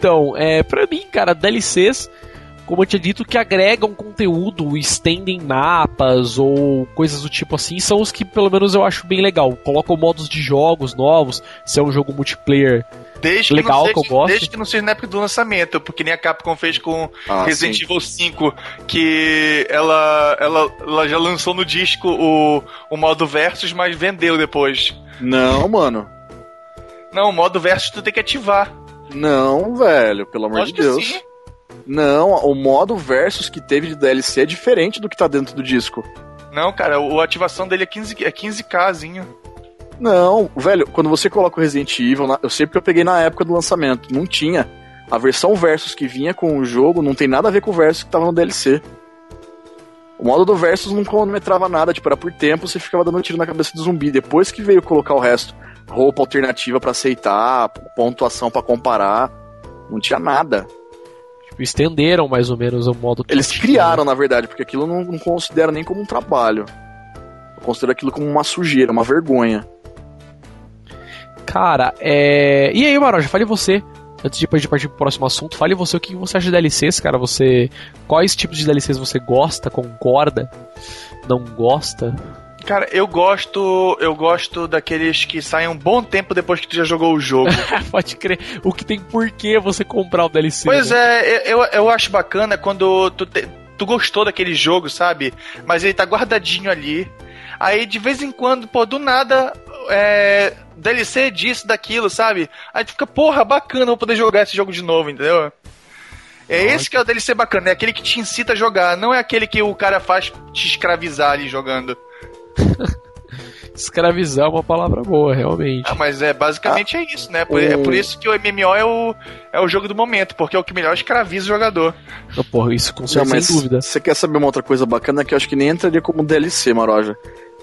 Então, é, pra mim, cara, DLCs, como eu tinha dito, que agregam conteúdo, estendem mapas ou coisas do tipo assim, são os que pelo menos eu acho bem legal. Colocam modos de jogos novos, se é um jogo multiplayer Desde Legal, que, que não eu seja, gosto. desde que não seja na época do lançamento, porque nem a Capcom fez com Ah, Resident sim. Evil 5, que ela, ela, ela já lançou no disco o, o modo versus, mas vendeu depois. Não, mano. Não, o modo versus tu tem que ativar. Não, velho, pelo amor Lógico de Deus. sim. Não, o modo versus que teve de DLC é diferente do que tá dentro do disco. Não, cara, a ativação dele é 15, é 15kzinho. Não, velho, quando você coloca o Resident Evil, eu sei porque eu peguei na época do lançamento, não tinha. A versão versus que vinha com o jogo não tem nada a ver com o versus que tava no DLC. O modo do versus não cronometrava nada, tipo, era por tempo, você ficava dando tiro na cabeça do zumbi. Depois que veio colocar o resto, roupa alternativa pra aceitar, pontuação pra comparar, não tinha nada. Tipo, estenderam mais ou menos o modo Eles criaram, na verdade, porque aquilo não, não considero nem como um trabalho. Eu considero aquilo como uma sujeira, uma vergonha. Cara, é. E aí, Maroja, fale você. Antes de de partir pro próximo assunto, fale você o que você acha de DLCs, cara. Você. Quais tipos de DLCs você gosta, concorda? Não gosta? Cara, eu gosto. Eu gosto daqueles que saem um bom tempo depois que tu já jogou o jogo. *laughs* Pode crer. O que tem por que você comprar o DLC? Pois né? é, eu, eu acho bacana quando tu, te- tu gostou daquele jogo, sabe? Mas ele tá guardadinho ali. Aí de vez em quando, pô, do nada, é, DLC disso, daquilo, sabe? Aí tu fica, porra, bacana, vou poder jogar esse jogo de novo, entendeu? É esse que é o DLC bacana, é aquele que te incita a jogar, não é aquele que o cara faz te escravizar ali jogando. *laughs* Escravizar é uma palavra boa, realmente. Ah, mas é basicamente é isso, né? Por- É por isso que o MMO é o, é o jogo do momento, porque é o que melhor escraviza o jogador. Não, porra, isso com Não, certeza, sem dúvida. você quer saber uma outra coisa bacana que eu acho que nem entraria como DLC, Maroja?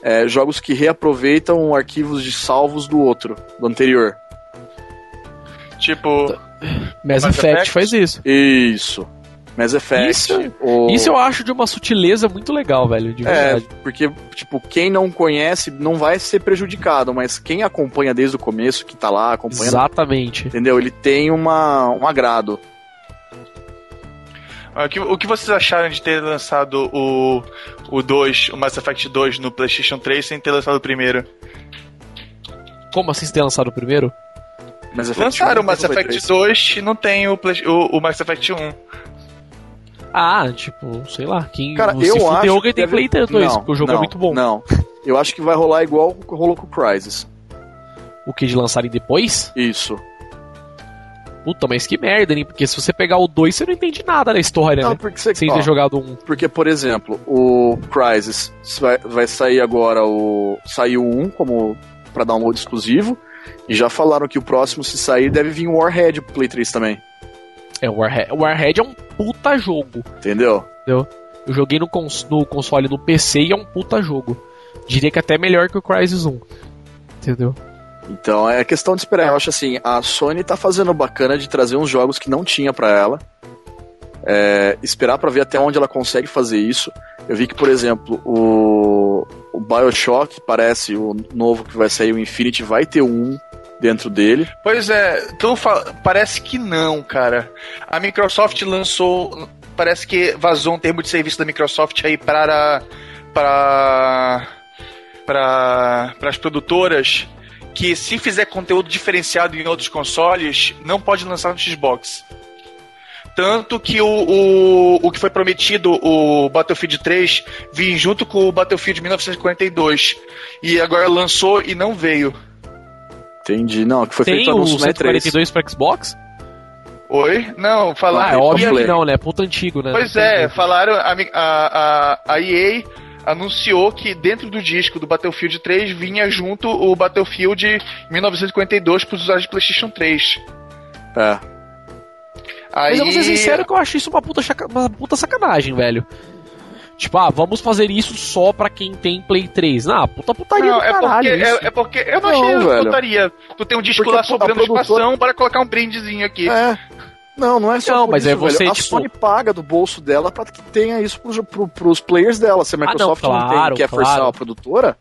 É, jogos que reaproveitam arquivos de salvos do outro, do anterior. Tipo, Mass Mass Effect Effect? faz isso. Isso. Mass Effect. Isso- o- Isso eu acho de uma sutileza muito legal, velho, de É, verdade. porque, tipo, quem não conhece não vai ser prejudicado, mas quem acompanha desde o começo, que tá lá acompanhando, Exatamente. entendeu? Ele tem uma, um agrado. O que, o que vocês acharam de ter lançado o, o 2, o Mass Effect 2 no PlayStation 3 sem ter lançado o primeiro? Como assim você tem lançado o primeiro? Mass Lançaram o 1 Mass Effect 3. 2 e não tem o, Play- o, o Mass Effect 1. Ah, tipo, sei lá, quem Cara, se eu acho que tem deve- Play 3 não, porque o jogo é não, muito bom. Não, eu acho que vai rolar igual rolou com o Crysis. O que de lançarem depois? Isso. Puta, mas que merda, hein? Porque se você pegar o 2, você não entende nada da história, Não, né? porque você, Sem ó, ter jogado um. porque por exemplo, o Crysis vai, vai sair agora o saiu um como pra download exclusivo e já falaram que o próximo se sair deve vir o Warhead pro Play 3 também, É, o Warhead, o Warhead é um puta jogo. entendeu? Eu joguei no, cons- no console no PC e é um puta jogo. Diria que até melhor que o Crysis 1. Entendeu? Então é questão de esperar. Eu acho assim, a Sony tá fazendo bacana de trazer uns jogos que não tinha pra ela. É, esperar pra ver até onde ela consegue fazer isso. Eu vi que, por exemplo, o, o BioShock, parece o novo que vai sair, o Infinity, vai ter um dentro dele. Pois é, tu parece que não, cara. A Microsoft lançou. Parece que vazou um termo de serviço da Microsoft aí para. para. para. para as produtoras que se fizer conteúdo diferenciado em outros consoles, não pode lançar no Xbox. Tanto que o, o, o que foi prometido, o Battlefield 3, vinha junto com o Battlefield 1942. E agora lançou e não veio. Entendi. Não, que foi Tem feito o anúncio na E3. 142 pra Xbox? Oi? Não, Ah, falaram. é óbvio que não, né? É puta antigo, né? Pois é, falaram. A, a, a EA anunciou que dentro do disco do Battlefield 3 vinha junto o Battlefield 1952 para os usuários de PlayStation 3. É. Aí, Mas eu vou ser sincero que eu acho isso uma puta, uma puta sacanagem, velho. Tipo, ah, vamos fazer isso só pra quem tem Play 3. Ah, puta putaria Não, do é caralho porque, isso. é, é porque eu não, Não, achei velho. putaria. Tu tem um disco Porque lá a sobrando produtora- espação para colocar um brindezinho aqui. É. Não, não é só Não, por mas isso, é você, velho. A tipo- Sony paga do bolso dela pra que tenha isso pros, pro, pros players dela. Se a Microsoft não, claro, tem, quer forçar claro. a produtora,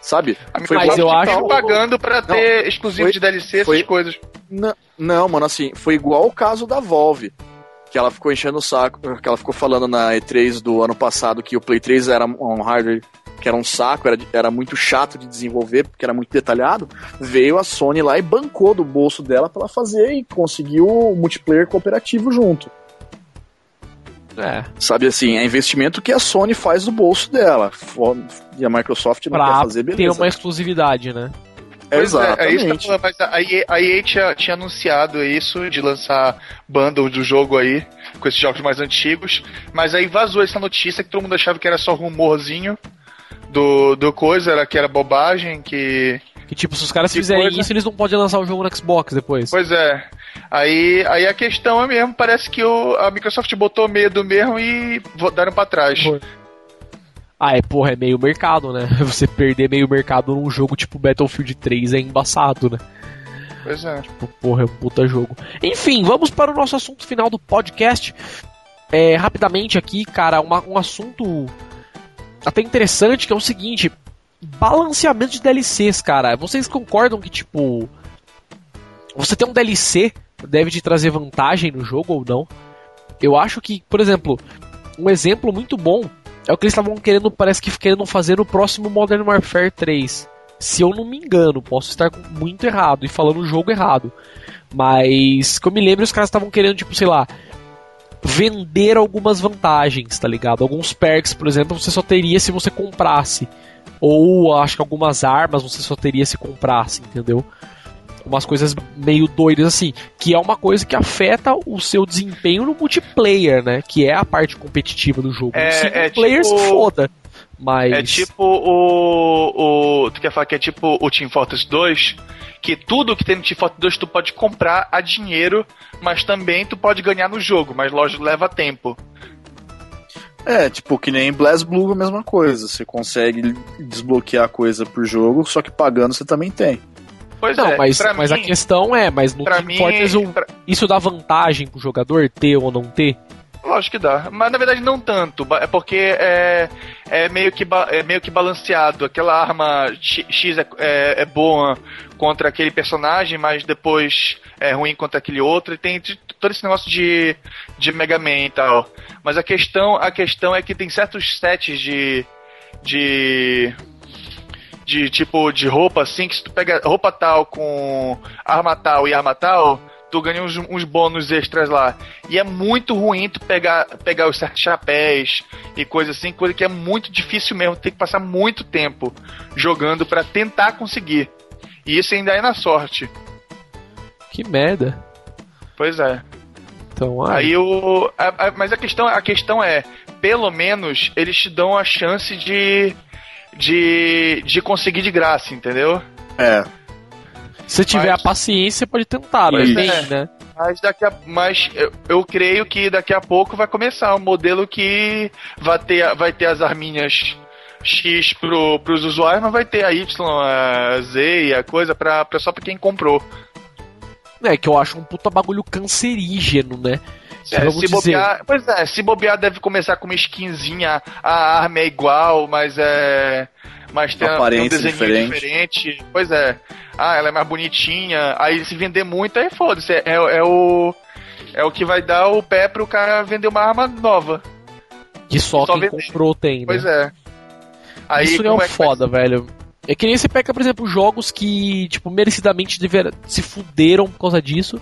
sabe? Foi Microsoft eu acho- pagando para Não, ter exclusivo foi- de DLC, essas foi- coisas. Não, não, mano, assim, foi igual o caso da Valve. Que ela ficou enchendo o saco, que ela ficou falando na E3 do ano passado que o Play 3 era um hardware que era um saco, era, era muito chato de desenvolver, porque era muito detalhado. Veio a Sony lá e bancou do bolso dela pra ela fazer e conseguiu o multiplayer cooperativo junto. É, Sabe assim, é investimento que a Sony faz do bolso dela. E a Microsoft não quer pra fazer, ter beleza. uma exclusividade, né? Pois é, é Exatamente. falando, mas a EA, a EA tinha, tinha anunciado isso, de lançar bundle do jogo aí, com esses jogos mais antigos, mas aí vazou essa notícia que todo mundo achava que era só rumorzinho do, do coisa, era que era bobagem, que... Que tipo, se os caras fizerem coisa. isso, eles não podem lançar o jogo no Xbox depois. Pois é. Aí, aí a questão é mesmo, parece que o, a Microsoft botou medo mesmo e daram pra trás. Foi. Ah, é, porra, é meio mercado, né? *laughs* Você perder meio mercado num jogo tipo Battlefield 3 é embaçado, né? Pois é. Tipo, porra, é um puta jogo. Enfim, vamos para o nosso assunto final do podcast. É, rapidamente aqui, cara, uma- um assunto até interessante que é o seguinte: balanceamento de DLCs, cara. Vocês concordam que, tipo, você ter um DLC deve te trazer vantagem no jogo ou não? Eu acho que, por exemplo, um exemplo muito bom é o que eles estavam querendo, parece que querendo fazer no próximo Modern Warfare 3. Se eu não me engano, posso estar muito errado e falando o jogo errado. Mas, que eu me lembro, os caras estavam querendo, tipo, sei lá, vender algumas vantagens, tá ligado? Alguns perks, por exemplo, você só teria se você comprasse. Ou acho que algumas armas você só teria se comprasse, entendeu? Umas coisas meio doidas assim, que é uma coisa que afeta o seu desempenho no multiplayer, né? Que é a parte competitiva do jogo. É- no single é player tipo- se foda. Mas. É tipo o, o. Tu quer falar que é tipo o Team Fortress 2? Que tudo que tem no Team Fortress 2 tu pode comprar a dinheiro, mas também tu pode ganhar no jogo, mas lógico leva tempo. É, tipo, que nem BlazBlue a mesma coisa. Você consegue desbloquear coisa por jogo, só que pagando você também tem. Pois Não, é, mas, mas mim, a questão é, mas no Team mim, Fortress pra- isso dá vantagem pro jogador ter ou não ter? Lógico que dá, mas na verdade não tanto, é porque é, é, meio, que é meio que balanceado. Aquela arma X é, é, é boa contra aquele personagem, mas depois é ruim contra aquele outro, e tem todo esse negócio de, de Mega Man e tal. Mas a questão, a questão é que tem certos sets de. de. de tipo de roupa assim, que se tu pega roupa tal com arma tal e arma tal, tu ganha uns, uns bônus extras lá. E é muito ruim tu pegar, pegar os certos chapéus e coisa assim, coisa que é muito difícil mesmo, tem que passar muito tempo jogando pra tentar conseguir. E isso ainda é na sorte. Que merda. Pois é. Então, ai, Aí o. a- a- mas a questão, a questão é, pelo menos eles te dão a chance de. de. de conseguir de graça, entendeu? É, se tiver mas- a paciência, pode tentar, mas é. tem, né? Mas daqui a, mas eu, eu creio que daqui a pouco vai começar um modelo que vai ter, vai ter as arminhas X pro, pros usuários, mas vai ter a Y, a Z e a coisa pra, pra, só pra quem comprou. É que eu acho um puta bagulho cancerígeno, né? É, se dizer- bobear, pois é, se bobear deve começar com uma skinzinha, a arma é igual, mas é. Mas tem, tem um desenho diferente. diferente. Pois é. Ah, ela é mais bonitinha. Aí se vender muito, aí foda-se. É, é o. É o que vai dar o pé pro cara vender uma arma nova. Que só, Só quem vender. comprou tem, né? Pois é. Aí, Isso é um é vai foda, velho. É que nem você pega, por exemplo, jogos que, tipo, merecidamente dever... se fuderam por causa disso.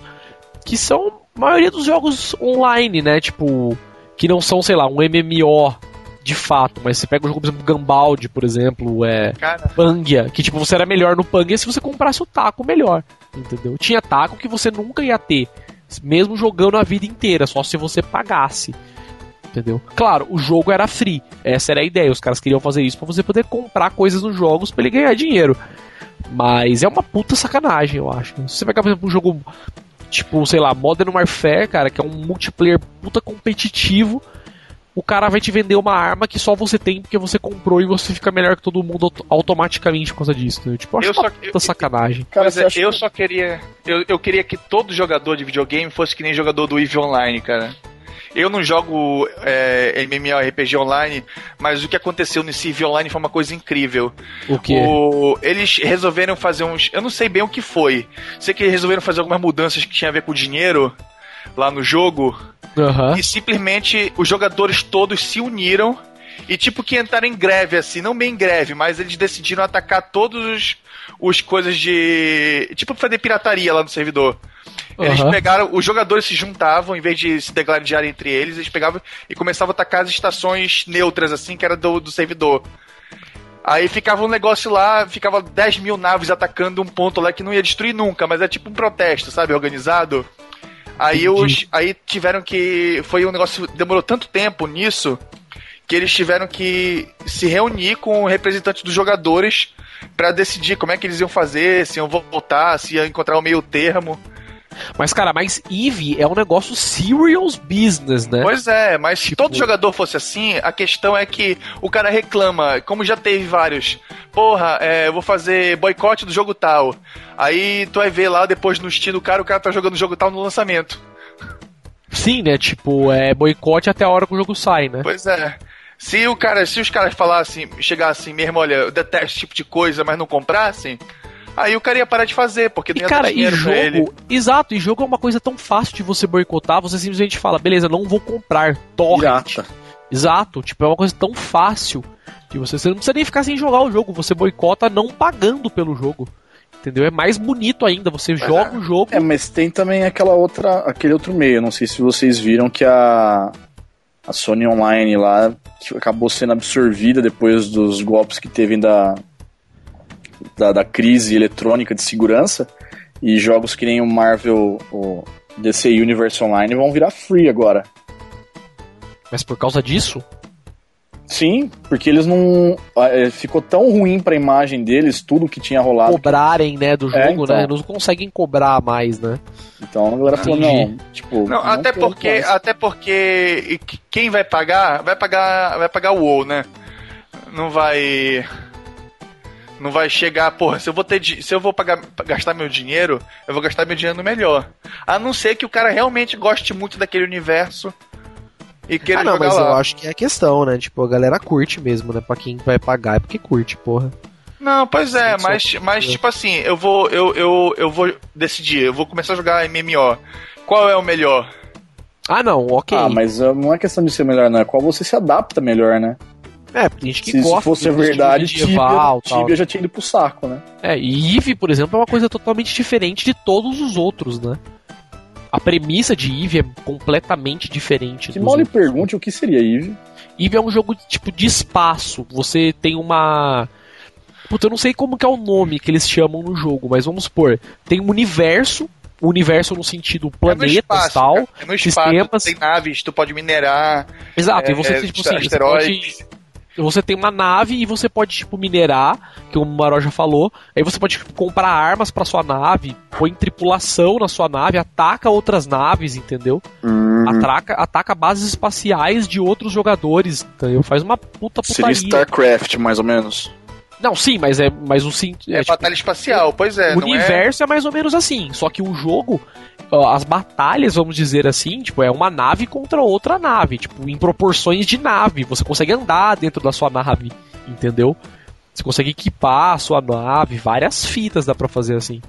Que são a maioria dos jogos online, né? Tipo, que não são, sei lá, um MMO de fato. Mas você pega um jogo, por exemplo, Gambald, por exemplo, é. Cara, Pangia, que tipo, você era melhor no Pangia se você comprasse o taco melhor, entendeu? Tinha taco que você nunca ia ter, mesmo jogando a vida inteira, só se você pagasse. Entendeu? Claro, o jogo era free. Essa era a ideia. Os caras queriam fazer isso pra você poder comprar coisas nos jogos pra ele ganhar dinheiro. Mas é uma puta sacanagem, eu acho. Se você pegar, por exemplo, um jogo tipo, sei lá, Modern Warfare, cara, que é um multiplayer puta competitivo, o cara vai te vender uma arma que só você tem porque você comprou e você fica melhor que todo mundo auto- automaticamente por causa disso. Né? Tipo, eu acho Eu uma só- puta sacanagem. cara, é, eu que- só queria. Eu, eu queria que todo jogador de videogame fosse que nem jogador do EVE Online, cara. Eu não jogo é, MMORPG online, mas o que aconteceu nesse EVE Online foi uma coisa incrível. O que? O- eles resolveram fazer uns. Eu não sei bem o que foi. Sei que eles resolveram fazer algumas mudanças que tinha a ver com dinheiro lá no jogo. Aham. E simplesmente os jogadores todos se uniram e tipo que entraram em greve, assim, não bem em greve, mas eles decidiram atacar todos os, os coisas de. Tipo fazer pirataria lá no servidor. Eles Aham. pegaram, os jogadores se juntavam, em vez de se degladiarem entre eles, eles pegavam e começavam a atacar as estações neutras, assim, que era do, do servidor. Aí ficava um negócio lá, ficava 10 mil naves atacando um ponto lá que não ia destruir nunca, mas é tipo um protesto, sabe, organizado. Aí os. Aí tiveram que. Foi um negócio. Demorou tanto tempo nisso que eles tiveram que se reunir com representantes dos jogadores pra decidir como é que eles iam fazer, se iam voltar, se iam encontrar o meio termo. Mas, cara, mas Eve é um negócio serious business, né? Pois é, mas se Tipo- todo jogador fosse assim, a questão é que o cara reclama, como já teve vários. Porra, é, eu vou fazer boicote do jogo tal. Aí tu vai ver lá depois no do cara, o cara tá jogando o jogo tal no lançamento. Sim, né? Tipo, é boicote até a hora que o jogo sai, né? Pois é. Se o cara, se os caras falassem, chegassem mesmo, olha, eu detesto esse tipo de coisa, mas não comprassem, aí o cara ia parar de fazer, porque não E ia cara, dar e pra ele. jogo. Exato, e jogo é uma coisa tão fácil de você boicotar, você simplesmente fala, beleza, não vou comprar. Torrent. Pirata. Exato, tipo, é uma coisa tão fácil que você, você não precisa nem ficar sem jogar o jogo, você boicota não pagando pelo jogo. Entendeu? É mais bonito ainda, você joga o jogo. É, mas tem também aquela outra, aquele outro meio. Não sei se vocês viram que a, a Sony Online lá que acabou sendo absorvida depois dos golpes que teve da, da, da crise eletrônica de segurança. E jogos que nem o Marvel, o DC Universe Online vão virar free agora. Mas por causa disso, Sim, porque eles não. é, Ficou tão ruim pra imagem deles, tudo que tinha rolado. Cobrarem, né, do jogo, É, então. né? Não conseguem cobrar mais, né? Então a galera falou, não, tipo. Não, até quero porque, mais. até porque que- quem vai pagar, vai pagar, vai pagar o WoW, né? Não vai não vai chegar, porra, se eu vou ter se eu vou pagar gastar meu dinheiro, eu vou gastar meu dinheiro no melhor. A não ser que o cara realmente goste muito daquele universo e queira ah, não, jogar mas lá. eu acho que é a questão, né? Tipo, a galera curte mesmo, né? Pra quem vai pagar é porque curte, porra. Não, pois é, Sim, mas, mas é. tipo assim, eu vou eu, eu, eu vou decidir, eu vou começar a jogar MMO. Qual é o melhor? Ah, não, ok. Ah, mas não é questão de ser melhor, não. É qual você se adapta melhor, né? É, tem gente que Se gosta fosse a do estilo verdade, medieval. Tibia já tinha ido pro saco, né? É, e Eve, por exemplo, é uma coisa totalmente diferente de todos os outros, né? A premissa de Eve é completamente diferente. Que dos mal lhe pergunte o que seria Eve. Eve é um jogo tipo de espaço. Você tem uma. Puta, eu não sei como que é o nome que eles chamam no jogo, mas vamos supor, tem um universo, o universo no sentido é planetas e espaço, tal. É no espaço, sistemas. tem naves, tu pode minerar, Exato, e é, você, tipo assim, você pode você tem uma nave e você pode, tipo, minerar, que o Maró já falou. Aí você pode tipo, comprar armas pra sua nave, põe tripulação na sua nave, ataca outras naves, entendeu? Uhum. Ataca, ataca bases espaciais de outros jogadores, entendeu? Faz uma puta Seria putaria. StarCraft, mais ou menos. Não, sim, mas é mas o sim, É, é, tipo, batalha espacial, pois é. o não universo é... mais ou menos assim, só que o jogo, as batalhas, vamos dizer assim, tipo, é uma nave contra outra nave, tipo, em proporções de nave. Você consegue andar dentro da sua nave, entendeu? Você consegue equipar a sua nave, várias fitas dá pra fazer assim.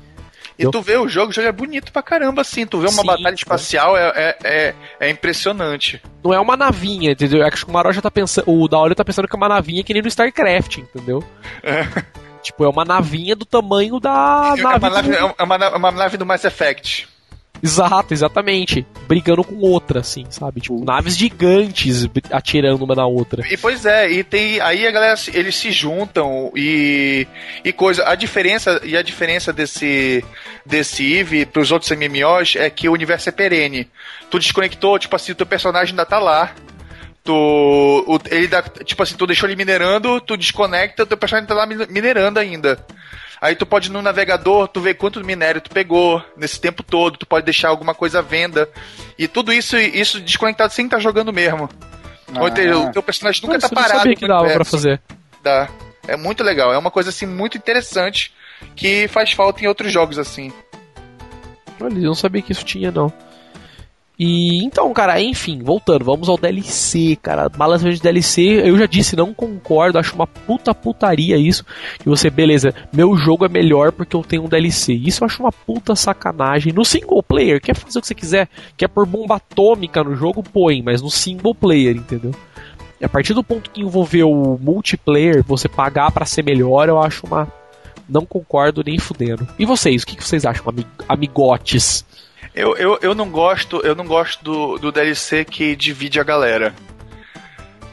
É. E tu vê o jogo, o jogo é bonito pra caramba, assim. Tu vê uma Sim, batalha é. espacial, é, é, é, é impressionante. Não é uma navinha, entendeu? Acho que o Maró já tá pensando. O Daolio tá pensando que é uma navinha que nem no StarCraft, entendeu? Tipo, é uma navinha do tamanho da *laughs* É nave. uma, nave, do- é uma, na- uma nave do Mass Effect. Exato, exatamente. Brigando com outra, assim, sabe? Tipo, naves gigantes atirando uma na outra. E pois é, e tem aí a galera eles se juntam e e coisa, a diferença e a diferença desse desse Eve pros outros MMOs é que o universo é perene. Tu desconectou, tipo assim, o teu personagem ainda tá lá. Tu o- ele dá, tipo assim, tu deixou ele minerando, tu desconecta, o teu personagem tá lá min- minerando ainda. Aí tu pode ir no navegador, tu vê quanto minério tu pegou nesse tempo todo, tu pode deixar alguma coisa à venda. E tudo isso isso desconectado sem estar jogando mesmo. Ou seja, o teu personagem nunca Nossa, tá eu não parado. sabia que dava pra fazer. Dá. É muito legal. É uma coisa assim muito interessante que faz falta em outros jogos assim. Olha, eu não sabia que isso tinha, não. E então, cara, enfim, voltando, vamos ao DLC, cara. Balanceamento de DLC, eu já disse, não concordo, acho uma puta putaria isso. Que você, beleza, meu jogo é melhor porque eu tenho um DLC. Isso eu acho uma puta sacanagem. No single player, quer fazer o que você quiser, quer pôr bomba atômica no jogo, põe, mas no single player, entendeu? E a partir do ponto que envolveu o multiplayer, você pagar pra ser melhor, eu acho uma. Não concordo nem fudendo. E vocês, o que vocês acham, ami- amigotes? Eu, eu, eu não gosto, eu não gosto do, do DLC que divide a galera.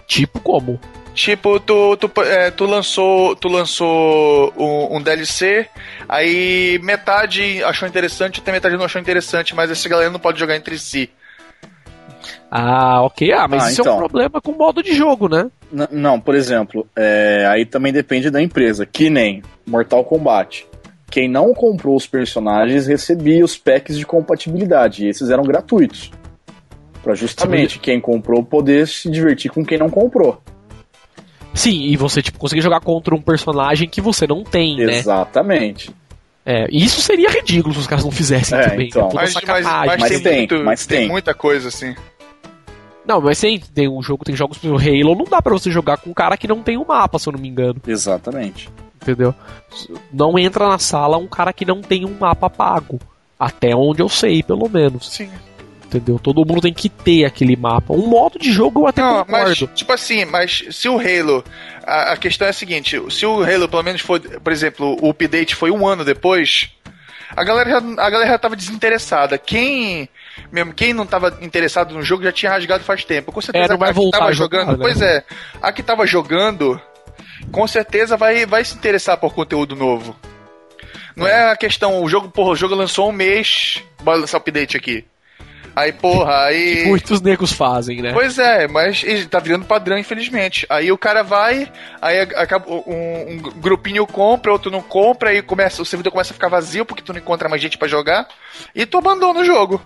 Tipo como? Tipo, tu, tu, é, tu lançou, tu lançou um, um DLC, aí metade achou interessante, outra metade não achou interessante, mas essa galera não pode jogar entre si. Ah, ok. Ah, mas Ah, isso é um então. problema com o modo de jogo, né? N- não, por exemplo, é, aí também depende da empresa. Que nem Mortal Kombat. Quem não comprou os personagens recebia os packs de compatibilidade. E esses eram gratuitos. Pra justamente quem comprou poder se divertir com quem não comprou. Sim, e você, tipo, conseguir jogar contra um personagem que você não tem, né? Exatamente. É, e isso seria ridículo se os caras não fizessem É, também. então. é Mas, mas, mas, Mas tem, tem, muito, mas tem. muita coisa assim. Não, mas tem, tem um jogo, tem jogos, exemplo, Halo, não dá pra você jogar com um cara que não tem o mapa, se eu não me engano, Exatamente. Entendeu? Não entra na sala um cara que não tem um mapa pago. Até onde eu sei, pelo menos. Sim. Entendeu? Todo mundo tem que ter aquele mapa. Um modo de jogo eu até Não, mas, concordo. tipo assim, mas se o Halo. A, a questão é a seguinte: se o Halo, pelo menos, foi. Por exemplo, o update foi um ano depois, a galera já, a galera já tava desinteressada. Quem. Mesmo quem não tava interessado no jogo já tinha rasgado faz tempo. Com certeza É, não vai a que voltar tava jogar, jogando. né? Pois é, a que tava jogando, com certeza vai, vai se interessar por conteúdo novo. Não é a questão, o jogo, porra, o jogo lançou um mês, bora lançar o update aqui. Aí, porra, *laughs* aí. Muitos negros fazem, né? Pois é, mas tá virando padrão, infelizmente. Aí o cara vai, aí acaba um, um grupinho compra, outro não compra, aí começa, o servidor começa a ficar vazio porque tu não encontra mais gente para jogar, e tu abandona o jogo.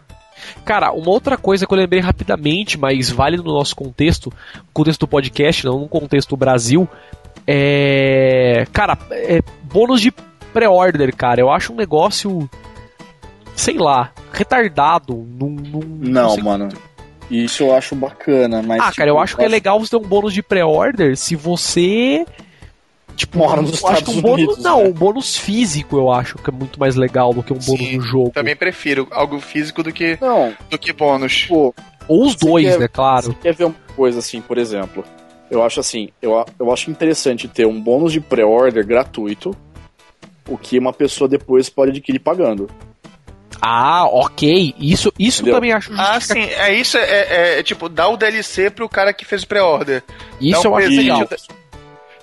Cara, uma outra coisa que eu lembrei rapidamente, mas vale no nosso contexto, contexto do podcast, não no contexto do Brasil, é. Cara, é bônus de pré-order, cara. Eu acho um negócio. Sei lá, retardado. Num, num, não, não mano. Isso eu acho bacana, mas. Ah, tipo, cara, eu acho que é legal você ter um bônus de pré-order se você. Tipo, mora nos Estados um bônus, Unidos, Não, né? um bônus físico eu acho que é muito mais legal do que um bônus Sim, no jogo. Também prefiro algo físico do que, não, do que bônus. Pô, Ou os dois, quer, né, claro. Você quer ver uma coisa assim, por exemplo? Eu acho assim, eu, eu acho interessante ter um bônus de pré-order gratuito, o que uma pessoa depois pode adquirir pagando. Ah, ok. Isso, isso também acho Ah, sim. É isso, é, é, é, tipo, dá o DLC pro cara que fez o pré-order. Isso eu acho legal.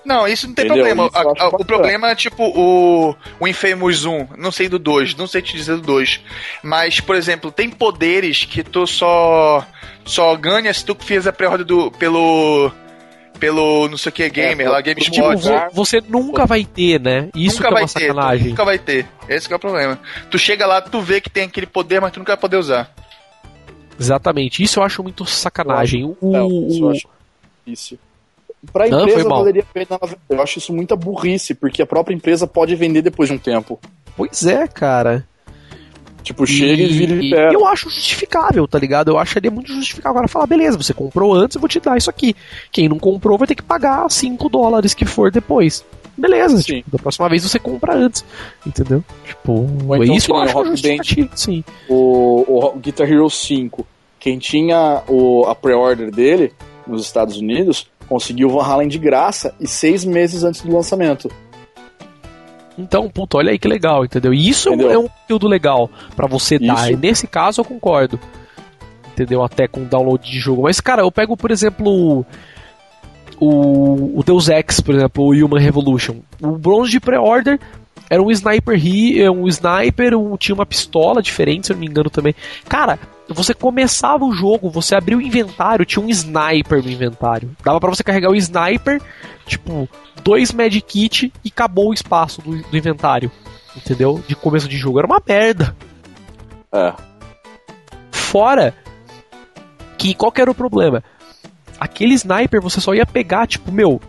Não, isso não tem Entendeu? problema. A, a, o problema é tipo o, o Infamous 1. Não sei do 2, não sei te dizer do 2. Mas, por exemplo, tem poderes que tu só só ganha se tu fez a pré-order pelo pelo não sei o que gamer, é, lá GameSpot. Tipo, você nunca vai ter, né? Isso nunca que é uma ter, sacanagem. Nunca vai ter. Esse é o problema. Tu chega lá, tu vê que tem aquele poder, mas tu nunca vai poder usar. Exatamente. Isso eu acho muito sacanagem. O, não, isso eu acho isso. Pra empresa não, valeria a pena. Eu acho isso muita burrice, porque a própria empresa pode vender depois de um tempo. Pois é, cara. Tipo, chega e, e vira e pega. Eu acho justificável, tá ligado? Eu acharia muito justificável. Agora falar, beleza, você comprou antes, eu vou te dar isso aqui. Quem não comprou vai ter que pagar 5 dólares que for depois. Beleza, sim. Tipo, da próxima vez você compra antes. Entendeu? Tipo, Ou então, isso eu acho justificativo, sim. O, o Guitar Hero 5, quem tinha o, a pre-order dele nos Estados Unidos, conseguiu o Van Halen de graça e seis meses antes do lançamento. Então, puta, olha aí que legal, entendeu? E isso entendeu? é um conteúdo legal para você isso. dar. E nesse caso eu concordo. Entendeu? Até com download de jogo. Mas, cara, eu pego, por exemplo, o, o Deus Ex, por exemplo, o Human Revolution. O bronze de pré-order era um sniper é um sniper, um, tinha uma pistola diferente, se eu não me engano também. Cara, você começava o jogo, você abriu o inventário, tinha um sniper no inventário. Dava para você carregar o sniper, tipo, dois medkit e acabou o espaço do, do, inventário. Entendeu? De começo de jogo. Era uma merda. É. Fora que qual que era o problema? Aquele sniper você só ia pegar, tipo, meu.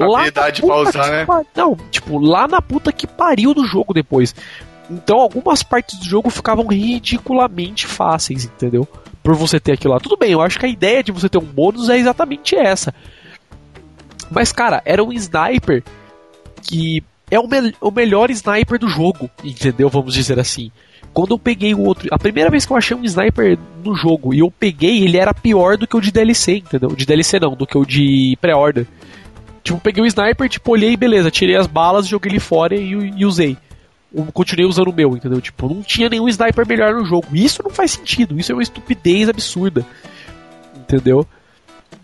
Habilidade pra usar, né? Par... Não, tipo, lá na puta que pariu do jogo depois. Então algumas partes do jogo ficavam ridiculamente fáceis, entendeu? Por você ter aquilo lá. Tudo bem, eu acho que a ideia de você ter um bônus é exatamente essa. Mas, cara, era um sniper que é o, me o melhor sniper do jogo, entendeu? Vamos dizer assim. Quando eu peguei o outro. A primeira vez que eu achei um sniper no jogo e eu peguei, ele era pior do que o de DLC, entendeu? De DLC não, do que o de pré-order. Tipo, peguei o sniper, tipo, olhei, beleza, tirei as balas, joguei ele fora e, e usei continuei usando o meu, entendeu? Tipo, não tinha nenhum sniper melhor no jogo. Isso não faz sentido, isso é uma estupidez absurda. Entendeu?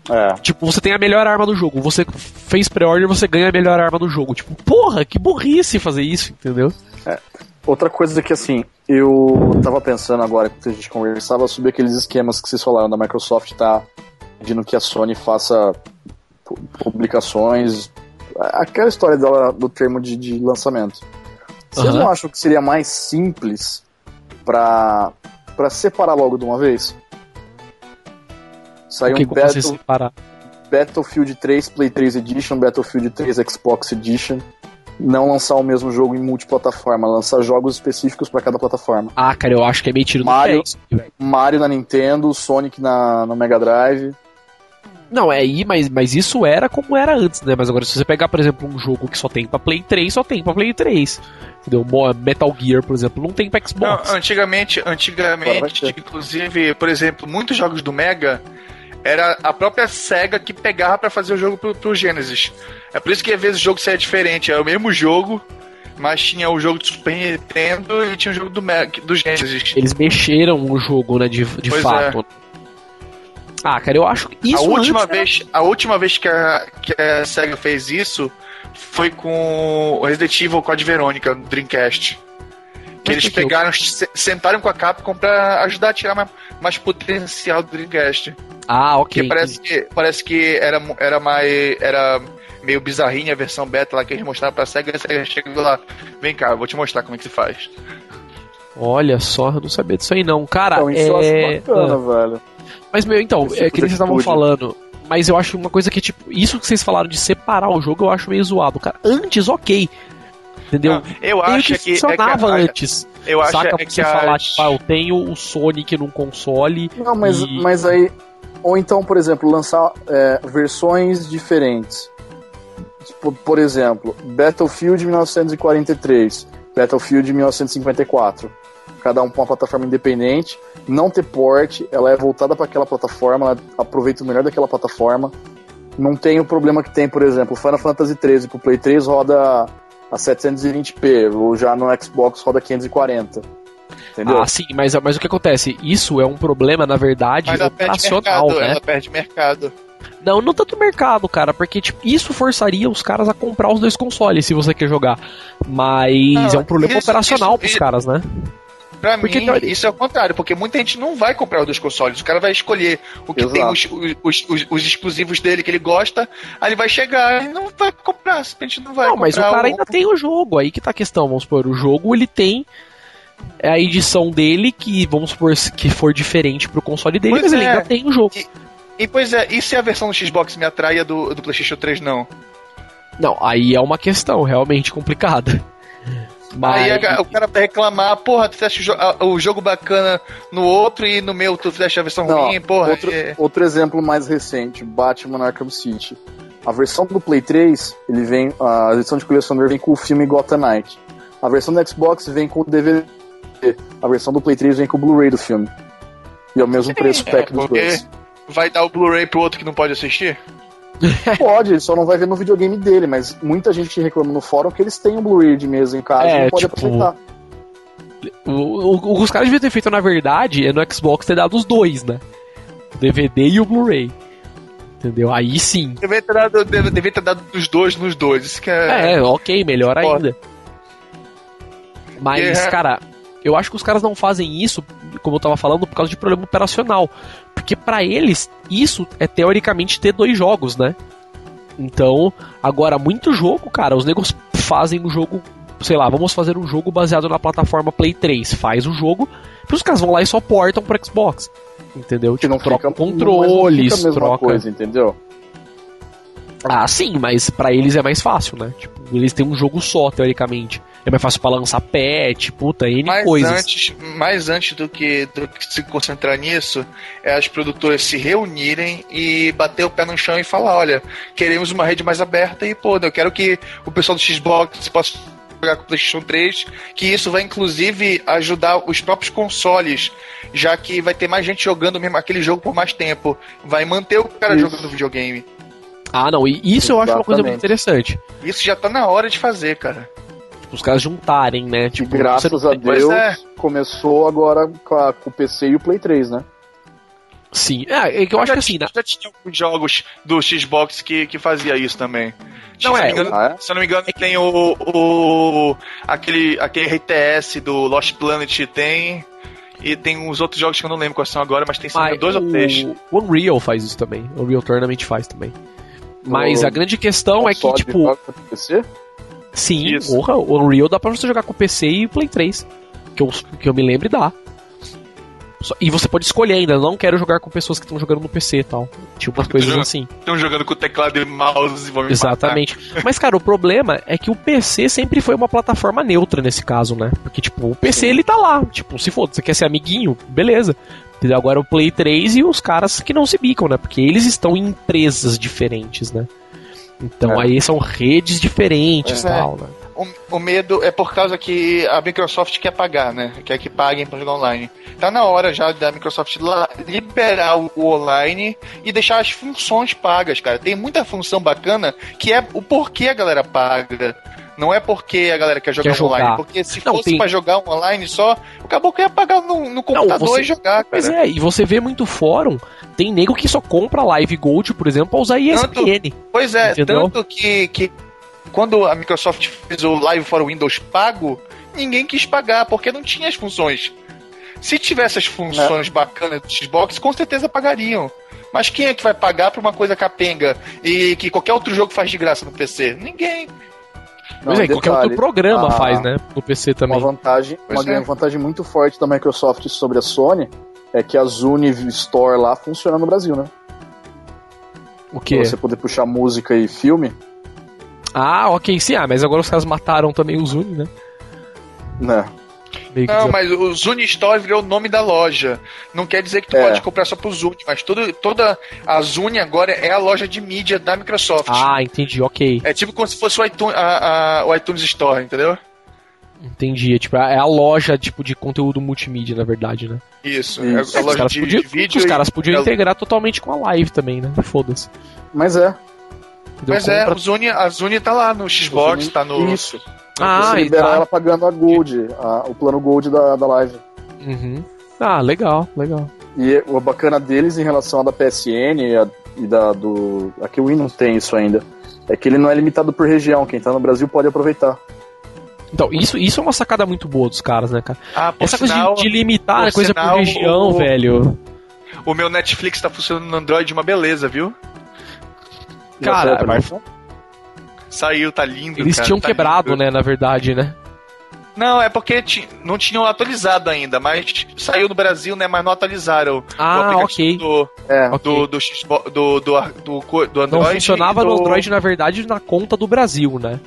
É. Tipo, você tem a melhor arma do jogo. Você fez pré-order, você ganha a melhor arma do jogo. Tipo, porra, que burrice fazer isso, entendeu? É. Outra coisa que, assim, eu tava pensando agora, que a gente conversava sobre aqueles esquemas que vocês falaram da Microsoft tá pedindo que a Sony faça publicações. Aquela história dela do termo de, de lançamento. Vocês uhum. não acham que seria mais simples para para separar logo de uma vez? Sair um Battle, Battlefield 3 Play 3 Edition, Battlefield 3 Xbox Edition, não lançar o mesmo jogo em multiplataforma, lançar jogos específicos para cada plataforma. Ah, cara, eu acho que é meio tiro Mario, Mario na Nintendo, Sonic na, no Mega Drive. Não, é aí, mas, mas isso era como era antes, né? Mas agora, se você pegar, por exemplo, um jogo que só tem pra Play 3, só tem pra Play 3. Entendeu? Metal Gear, por exemplo, não tem pra Xbox. Não, antigamente, antigamente, inclusive, por exemplo, muitos jogos do Mega era a própria SEGA que pegava para fazer o jogo pro, pro Genesis. É por isso que às vezes o jogo saia diferente. É o mesmo jogo, mas tinha o jogo do Super Nintendo e tinha o jogo do, Mega, do Genesis. Eles mexeram o jogo, né, de, de fato. É. Ah, cara, eu acho que isso a última vez, era... a última vez que a, que a Sega fez isso foi com o Resident Evil Code Verônica no Dreamcast. Que eles pegaram, se- sentaram com a Capcom pra ajudar a tirar mais, mais potencial do Dreamcast. Ah, ok. Porque parece que, parece que era, era mais. Era meio bizarrinha a versão beta lá que eles mostraram pra SEGA. A SEGA chegou lá, vem cá, eu vou te mostrar como é que se faz. Olha só, eu não sabia disso aí não. Cara, Então, isso eu é... acho bacana, Ah, velho. Mas, meu, então, é tipo que de vocês estavam atitude. falando. Mas eu acho uma coisa que, tipo, isso que vocês falaram de separar o jogo, eu acho meio zoado, cara. Antes, ok. Entendeu? Não, eu acho que que. É que funcionava a- antes. eu acho Saca é pra que você a- falar, tipo, ah, eu tenho o Sonic num console. Não, mas, E- mas aí. Ou então, por exemplo, lançar é, versões diferentes. Tipo, por exemplo, Battlefield 1943, Battlefield 1954. Cada um com uma plataforma independente. Não ter port, ela é voltada para aquela plataforma, ela aproveita o melhor daquela plataforma. Não tem o problema que tem, por exemplo, Final Fantasy 13 pro Play 3 roda a 720p, ou já no Xbox roda 540. Entendeu? Ah, sim, mas, mas o que acontece? Isso é um problema, na verdade, Mas ela perde operacional, mercado, né? ela perde mercado. Não, não tanto mercado, cara, porque tipo, isso forçaria os caras a comprar os dois consoles se você quer jogar. Mas Não, é um problema isso- operacional isso- pros isso- caras, né? Pra Porque mim, teoria- isso é o contrário, porque muita gente não vai comprar os dois consoles. O cara vai escolher o que tem os, Exato. os, os, os exclusivos dele que ele gosta, aí ele vai chegar e não vai comprar, simplesmente não vai Não, comprar. mas o cara o- ainda tem o jogo, aí que tá a questão, vamos supor, o jogo ele tem a edição dele que, vamos supor, que for diferente pro console dele, Pois mas ele é. ainda tem o jogo. E pois é, e se a versão do Xbox me atrai e a do, do PlayStation 3 não? Não, aí é uma questão realmente complicada. Mas... Aí o cara vai reclamar, porra, tu fizeste o, jogo bacana no outro e no meu tu fizeste a versão Não, ruim, porra. outro, é- outro exemplo mais recente, Batman Arkham City. A versão do Play 3, ele vem, a edição de colecionador vem com o filme Gotham Knight. A versão do Xbox vem com o DVD. A versão do Play 3 vem com o Blu-ray do filme. E é o mesmo preço é, pack dos porque- dois. Vai dar o Blu-ray pro outro que não pode assistir? *laughs* Pode, só não vai ver no videogame dele, mas muita gente reclama no fórum que eles têm um Blu-ray de mesa em casa É, e não pode tipo, aproveitar. O, o, o que os caras deviam ter feito, na verdade, é no Xbox ter dado os dois, né? O DVD e o Blu-ray. Entendeu? Aí sim. Devia ter dado, deve- devia ter dado dos dois nos dois. Isso que é. É, ok, melhor ainda. Mas, É. cara, eu acho que os caras não fazem isso, como eu tava falando, por causa de problema operacional. Porque pra eles, isso é teoricamente ter dois jogos, né? Então, agora, muito jogo, cara, os negros fazem um jogo, sei lá, vamos fazer um jogo baseado na plataforma Play 3. Faz o jogo, e os caras vão lá e só portam pro Xbox. Entendeu? Que não Tipo, troca fica, controles, não troca. coisa, entendeu? Ah, sim, mas pra eles é mais fácil, né? Tipo, eles têm um jogo só, teoricamente. É mais fácil pra lançar patch, puta, N Mas coisas. antes, mais antes do que, do que se concentrar nisso, é as produtoras se reunirem e bater o pé no chão e falar, olha, queremos uma rede mais aberta e, pô, eu quero que o pessoal do Xbox possa jogar com o PlayStation 3, que isso vai inclusive ajudar os próprios consoles, já que vai ter mais gente jogando mesmo aquele jogo por mais tempo. Vai manter o cara Isso. jogando videogame. Ah, não, e isso eu acho uma coisa muito Exatamente. interessante. Isso já tá na hora de fazer, cara. Tipo, os caras juntarem, né? E Tipo, graças você não a Deus, é. começou agora com, a- com o PC e o Play 3, né? Sim, é, é que eu acho já, que assim, né? já tinha alguns jogos do Xbox que, que fazia isso também. Não, se, é, eu não me engano, Ah, é? se eu não me engano, tem o, o aquele, aquele RTS do Lost Planet tem e tem uns outros jogos que eu não lembro quais são agora, mas tem se não me Mas engano, dois ou três. o Unreal faz isso também. O Unreal Tournament faz também. Mas a grande questão é que, tipo, joga pro PC? sim, Isso. porra, o Unreal dá pra você jogar com PC e Play 3. Que eu, que eu me lembre, dá. Só- E você pode escolher ainda, não quero jogar com pessoas que estão jogando no PC e tal. Tipo, umas coisas jogando- assim. Estão jogando com teclado e mouse e vão me Exatamente. Mas, cara, o problema é que o PC sempre foi uma plataforma neutra nesse caso, né? Porque, tipo, o PC ele tá lá. Tipo, se for, você quer ser amiguinho, beleza. Entendeu? Agora o Play 3 e os caras que não se bicam, né? Porque eles estão em empresas diferentes, né? Então É. aí são redes diferentes e É. tal, né? O, o medo é por causa que a Microsoft quer pagar, né? Quer que paguem pra jogar online. Tá na hora já da Microsoft liberar o, o online e deixar as funções pagas, cara. Tem muita função bacana que é o porquê a galera paga. Não é porque a galera quer jogar, Quer jogar. online. Porque se Não, fosse tem- pra jogar online só, acabou que ia pagar no, no computador você- e jogar, cara. Pois é, e você vê muito fórum, tem nego que só compra Live Gold, por exemplo, pra usar ESPN. Pois é, Entendeu? tanto que, que quando a Microsoft fez o Live for Windows pago, ninguém quis pagar, porque não tinha as funções. Se tivesse as funções bacanas do Xbox, com certeza pagariam. Mas quem é que vai pagar pra uma coisa capenga e que qualquer outro jogo faz de graça no PC? Ninguém. Pois é, qualquer outro programa a- faz, né? No PC também. Uma vantagem, Pois uma é. grande vantagem muito forte da Microsoft sobre a Sony é que a Zune Store lá funciona no Brasil, né? O Pra quê? você poder puxar música e filme, Ah, ok, sim. Ah, mas agora os caras mataram também o Zune, né? né? Não, desa- mas o Zune Store virou o nome da loja. Não quer dizer que tu É. pode comprar só pro Zune, mas tudo, toda a Zune agora é a loja de mídia da Microsoft. Ah, entendi, ok. É tipo como se fosse o iTunes, a- a- o iTunes Store, entendeu? Entendi. É, tipo, é a loja tipo, de conteúdo multimídia, na verdade, né? Isso, Isso. é a os loja caras de, podiam, de vídeo. os caras podiam integrar totalmente com a live também, né? Foda-se. Mas é. Entendeu? Mas é, Compra- o Zune, a Zune tá lá no Xbox, tá no. Isso. Ah, você e libera tá. ela pagando a Gold, a- o plano Gold da, da live. Uhum. Ah, legal, legal. E o bacana deles em relação à da PSN e, a, e da do. Aqui o Wii não tem isso ainda. É que ele não é limitado por região. Quem tá no Brasil pode aproveitar. Então, isso, isso é uma sacada muito boa dos caras, né, cara? Ah, por Essa coisa sinal, de, de limitar a coisa sinal, por região, o- velho. o meu Netflix tá funcionando no Android uma beleza, viu? Cara, saiu mas-? Saiu, tá lindo. Eles cara, tinham tá quebrado, lindo. né, na verdade, né? Não, é porque ti- não tinham atualizado ainda, mas saiu no Brasil, né? Mas não atualizaram. o Ah, aplicativo ok. do, É. do, do, do, do, do, Android. Não funcionava do... no Android, na verdade, na conta do Brasil, né?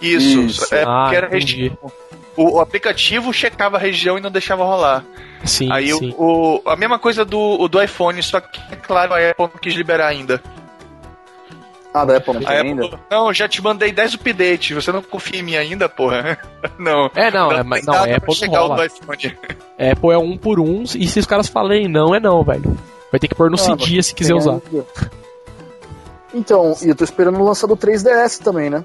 Isso, Isso. é Ah, porque era entendi. região. O, o aplicativo checava a região e não deixava rolar. Sim, Aí o- sim. O, a mesma coisa do, o do iPhone, só que, é claro, a Apple não quis liberar ainda. Ah, da Apple não tem Apple, ainda? não, já te mandei 10 updates, você não confia em mim ainda, porra? *laughs* não. É, não, é, mas não, é pra Apple não chegar o rola. Apple é um por um, e se os caras falarem não, é não, velho. Vai ter que pôr no Ah, CD se quiser usar. ainda. Então, e eu tô esperando lançar do 3DS também, né?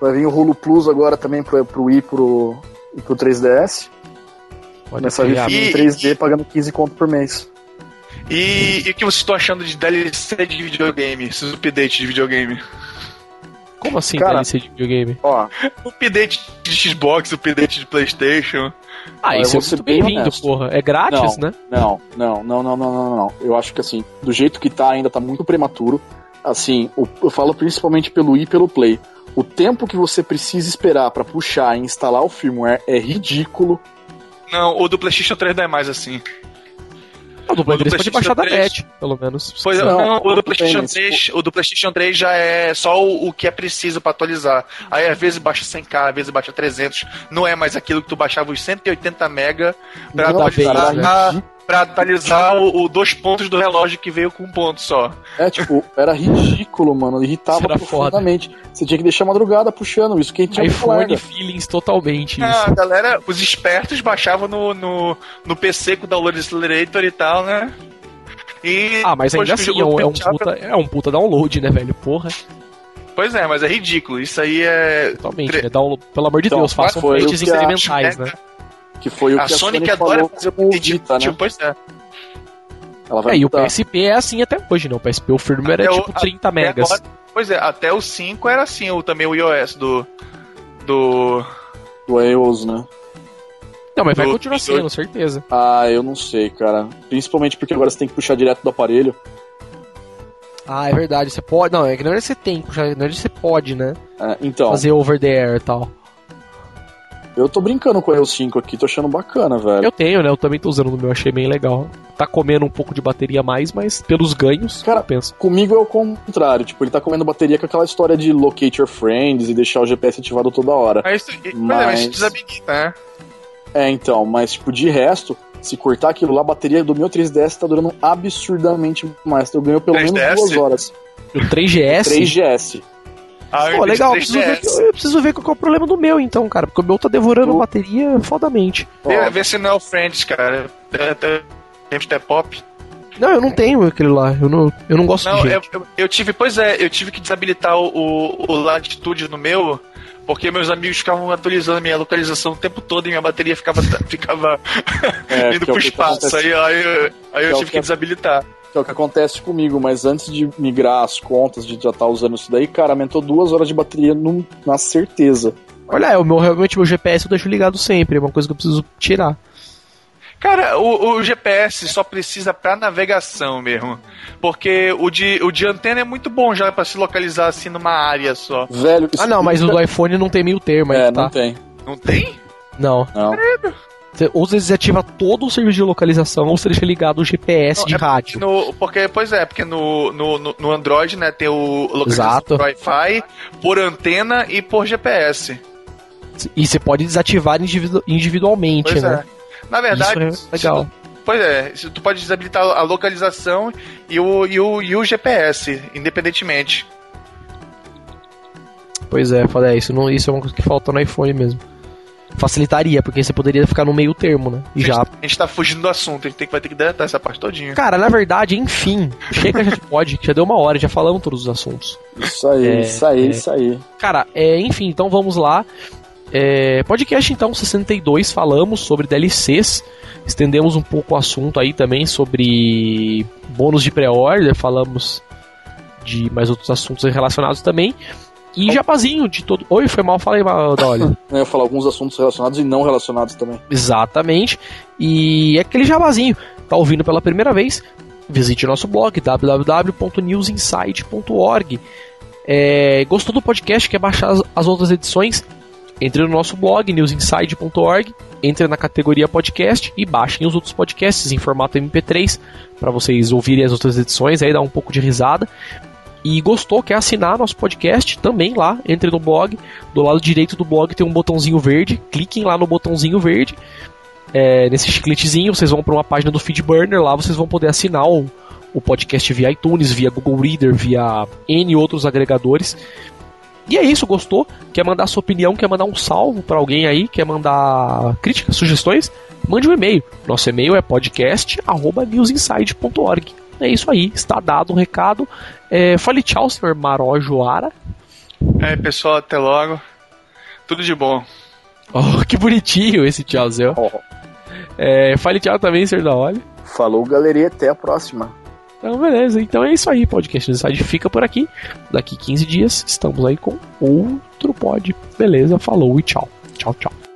Vai vir o Hulu Plus agora também pro, pro Wii e pro, e pro 3DS. Pode Começar a vir em E- 3D pagando 15 conto por mês. E, e o que vocês estão achando de DLC de videogame? Esses updates de videogame? Como assim, Cara- DLC de videogame? Ó, Update de Xbox, update de Playstation. Ah, eu isso é muito bem bem-vindo, porra. É grátis, né? Não, não, não, não, não, não, não. Eu acho que assim, do jeito que tá, ainda tá muito prematuro. Assim, eu falo principalmente pelo Wii e pelo Play. O tempo que você precisa esperar pra puxar e instalar o firmware é ridículo. Não, o do PlayStation 3 não é mais assim. O do Play O do 3 pode PlayStation baixar da 3. net, pelo menos. Pois é, Não, não, o do PlayStation bem, 3, o do PlayStation 3 já é só o, o que é preciso pra atualizar. Aí às vezes baixa 100k, às vezes baixa 300. Não é mais aquilo que tu baixava os 180 mega pra Não, atualizar, cara, era pra, atualizar o, o dois pontos do relógio que veio com um ponto só. É, tipo, era ridículo, mano. Irritava Isso era profundamente. Você tinha que deixar a madrugada puxando isso. Quem tinha iPhone larga. feelings totalmente Ah, isso. a galera, os espertos baixavam no, no, no PC com o Download Accelerator e tal, né? E Ah, mas ainda assim, é um, é um puta, é um puta download, né, velho? Porra, Pois é, mas é ridículo. Isso aí é. totalmente, Tre- né? Download, pelo amor de Então, Deus, façam que a- incrementais, né? Que foi o A que a Sony Sony que adora falou fazer o com o. Vita, né? tipo, Pois é. Ela vai É, e o. PSP é assim até hoje, né? O PSP, o firmware é Até o- tipo 30 Até megas. agora- pois é, até o 5 era assim, o, também o iOS do. Do. do iOS, né? Não, mas vai do- continuar do- sendo, certeza. Ah, eu não sei, cara. Principalmente porque agora você tem que puxar direto do aparelho. Ah, é verdade, você pode. Não, é que não é que você tem, já- não é que você pode, né? É, então, Fazer over the air e tal. Eu tô brincando com o iOS 5 aqui, tô achando bacana, velho. Eu tenho, né? Eu também tô usando no meu, achei bem legal. Tá comendo um pouco de bateria a mais, mas pelos ganhos, Cara, eu penso. Comigo é o contrário, tipo, ele tá comendo bateria com aquela história de locate your friends e deixar o GPS ativado toda hora. Mas, é, Mas- mas né? É, então, mas tipo, de resto, se cortar aquilo lá, a bateria do meu 3DS tá durando absurdamente mais. Eu ganho pelo menos 3DS? duas horas. O 3GS. 3GS. Ah, Pô, legal, eu preciso, ver, 3DS. eu preciso ver qual é o problema do meu, então, cara. Porque o meu tá devorando Tu- bateria fodamente. Vê, vê se não é o Friends, cara. É, é, é, é pop. Não, eu não tenho aquele lá. Eu não, eu não gosto Não, de eu, gente. eu, eu tive, pois é, eu tive que desabilitar o, o, o Latitude no meu, porque meus amigos ficavam atualizando a minha localização o tempo todo e minha bateria ficava, *laughs* ficava É, *laughs* indo pro espaço. Aí, aí, eu- aí eu tive que- que desabilitar. Que é o que acontece comigo, mas antes de migrar as contas, de já estar usando isso daí, cara, aumentou duas horas de bateria num- na certeza. Olha, é, o meu, realmente meu GPS eu deixo ligado sempre, é uma coisa que eu preciso tirar. Cara, o, o GPS só precisa pra navegação mesmo. Porque o de, o de antena é muito bom já pra se localizar assim numa área só. Velho, Ah, não, mas o do iPhone não tem meio termo, aí É, tá? não tem. Não tem? Não. Não. Você- Ou você desativa todo o serviço de localização, ou você deixa ligado o GPS de é rádio. No, porque, pois é, porque no, no, no- Android, né, tem o localização Wi-Fi, por antena e por GPS. E você pode desativar individu- individualmente, Pois né? é. Na verdade, Isso é legal. tu- pois é, tu pode desabilitar a localização e o, e o, e o GPS, independentemente. Pois é, falei, é, isso, não, isso é uma coisa que falta no iPhone mesmo. Facilitaria, porque você poderia ficar no meio termo, né? E A já. gente, a gente tá fugindo do assunto, a gente tem que, vai ter que deletar essa parte todinha. Cara, na verdade, enfim, chega já *laughs* pode, já deu uma hora, já falamos todos os assuntos. Isso aí, É, isso aí, é. isso aí. Cara, é, enfim, então vamos lá. É, podcast então 62, falamos sobre DLCs, estendemos um pouco o assunto aí também sobre bônus de pré-order, falamos de mais outros assuntos relacionados também. E jabazinho de todo. Oi, foi mal, falei mal, Dolly. *laughs* Eu ia falar alguns assuntos relacionados e não relacionados também. Exatamente. E é aquele jabazinho. Tá ouvindo pela primeira vez? Visite nosso blog www.newsinside.org. É, gostou do podcast? Quer baixar as, as outras edições? Entre no nosso blog newsinside.org, entre na categoria podcast e baixem os outros podcasts em formato MP3 para vocês ouvirem as outras edições, aí dá um pouco de risada. E gostou, quer assinar nosso podcast? Também lá, entre no blog. Do lado direito do blog tem um botãozinho verde. Cliquem lá no botãozinho verde. É, nesse chicletezinho, vocês vão para uma página do Feedburner. Lá vocês vão poder assinar o, o podcast via iTunes, via Google Reader, via N outros agregadores. E é isso, gostou? Quer mandar sua opinião, quer mandar um salvo para alguém aí, quer mandar críticas, sugestões? Mande um e-mail. Nosso e-mail é podcast.newsinside.org. É isso aí, está dado o recado. É, fale tchau, senhor Marojoara. É, pessoal, até logo. Tudo de bom. Oh, que bonitinho esse tchauzão. Ó, É, fale tchau também, senhor da Olha. falou, galerinha, até a próxima. Então, beleza. Então é isso aí, podcast Inside fica por aqui. Daqui 15 dias estamos aí com outro pod. Beleza, falou e tchau. Tchau, tchau.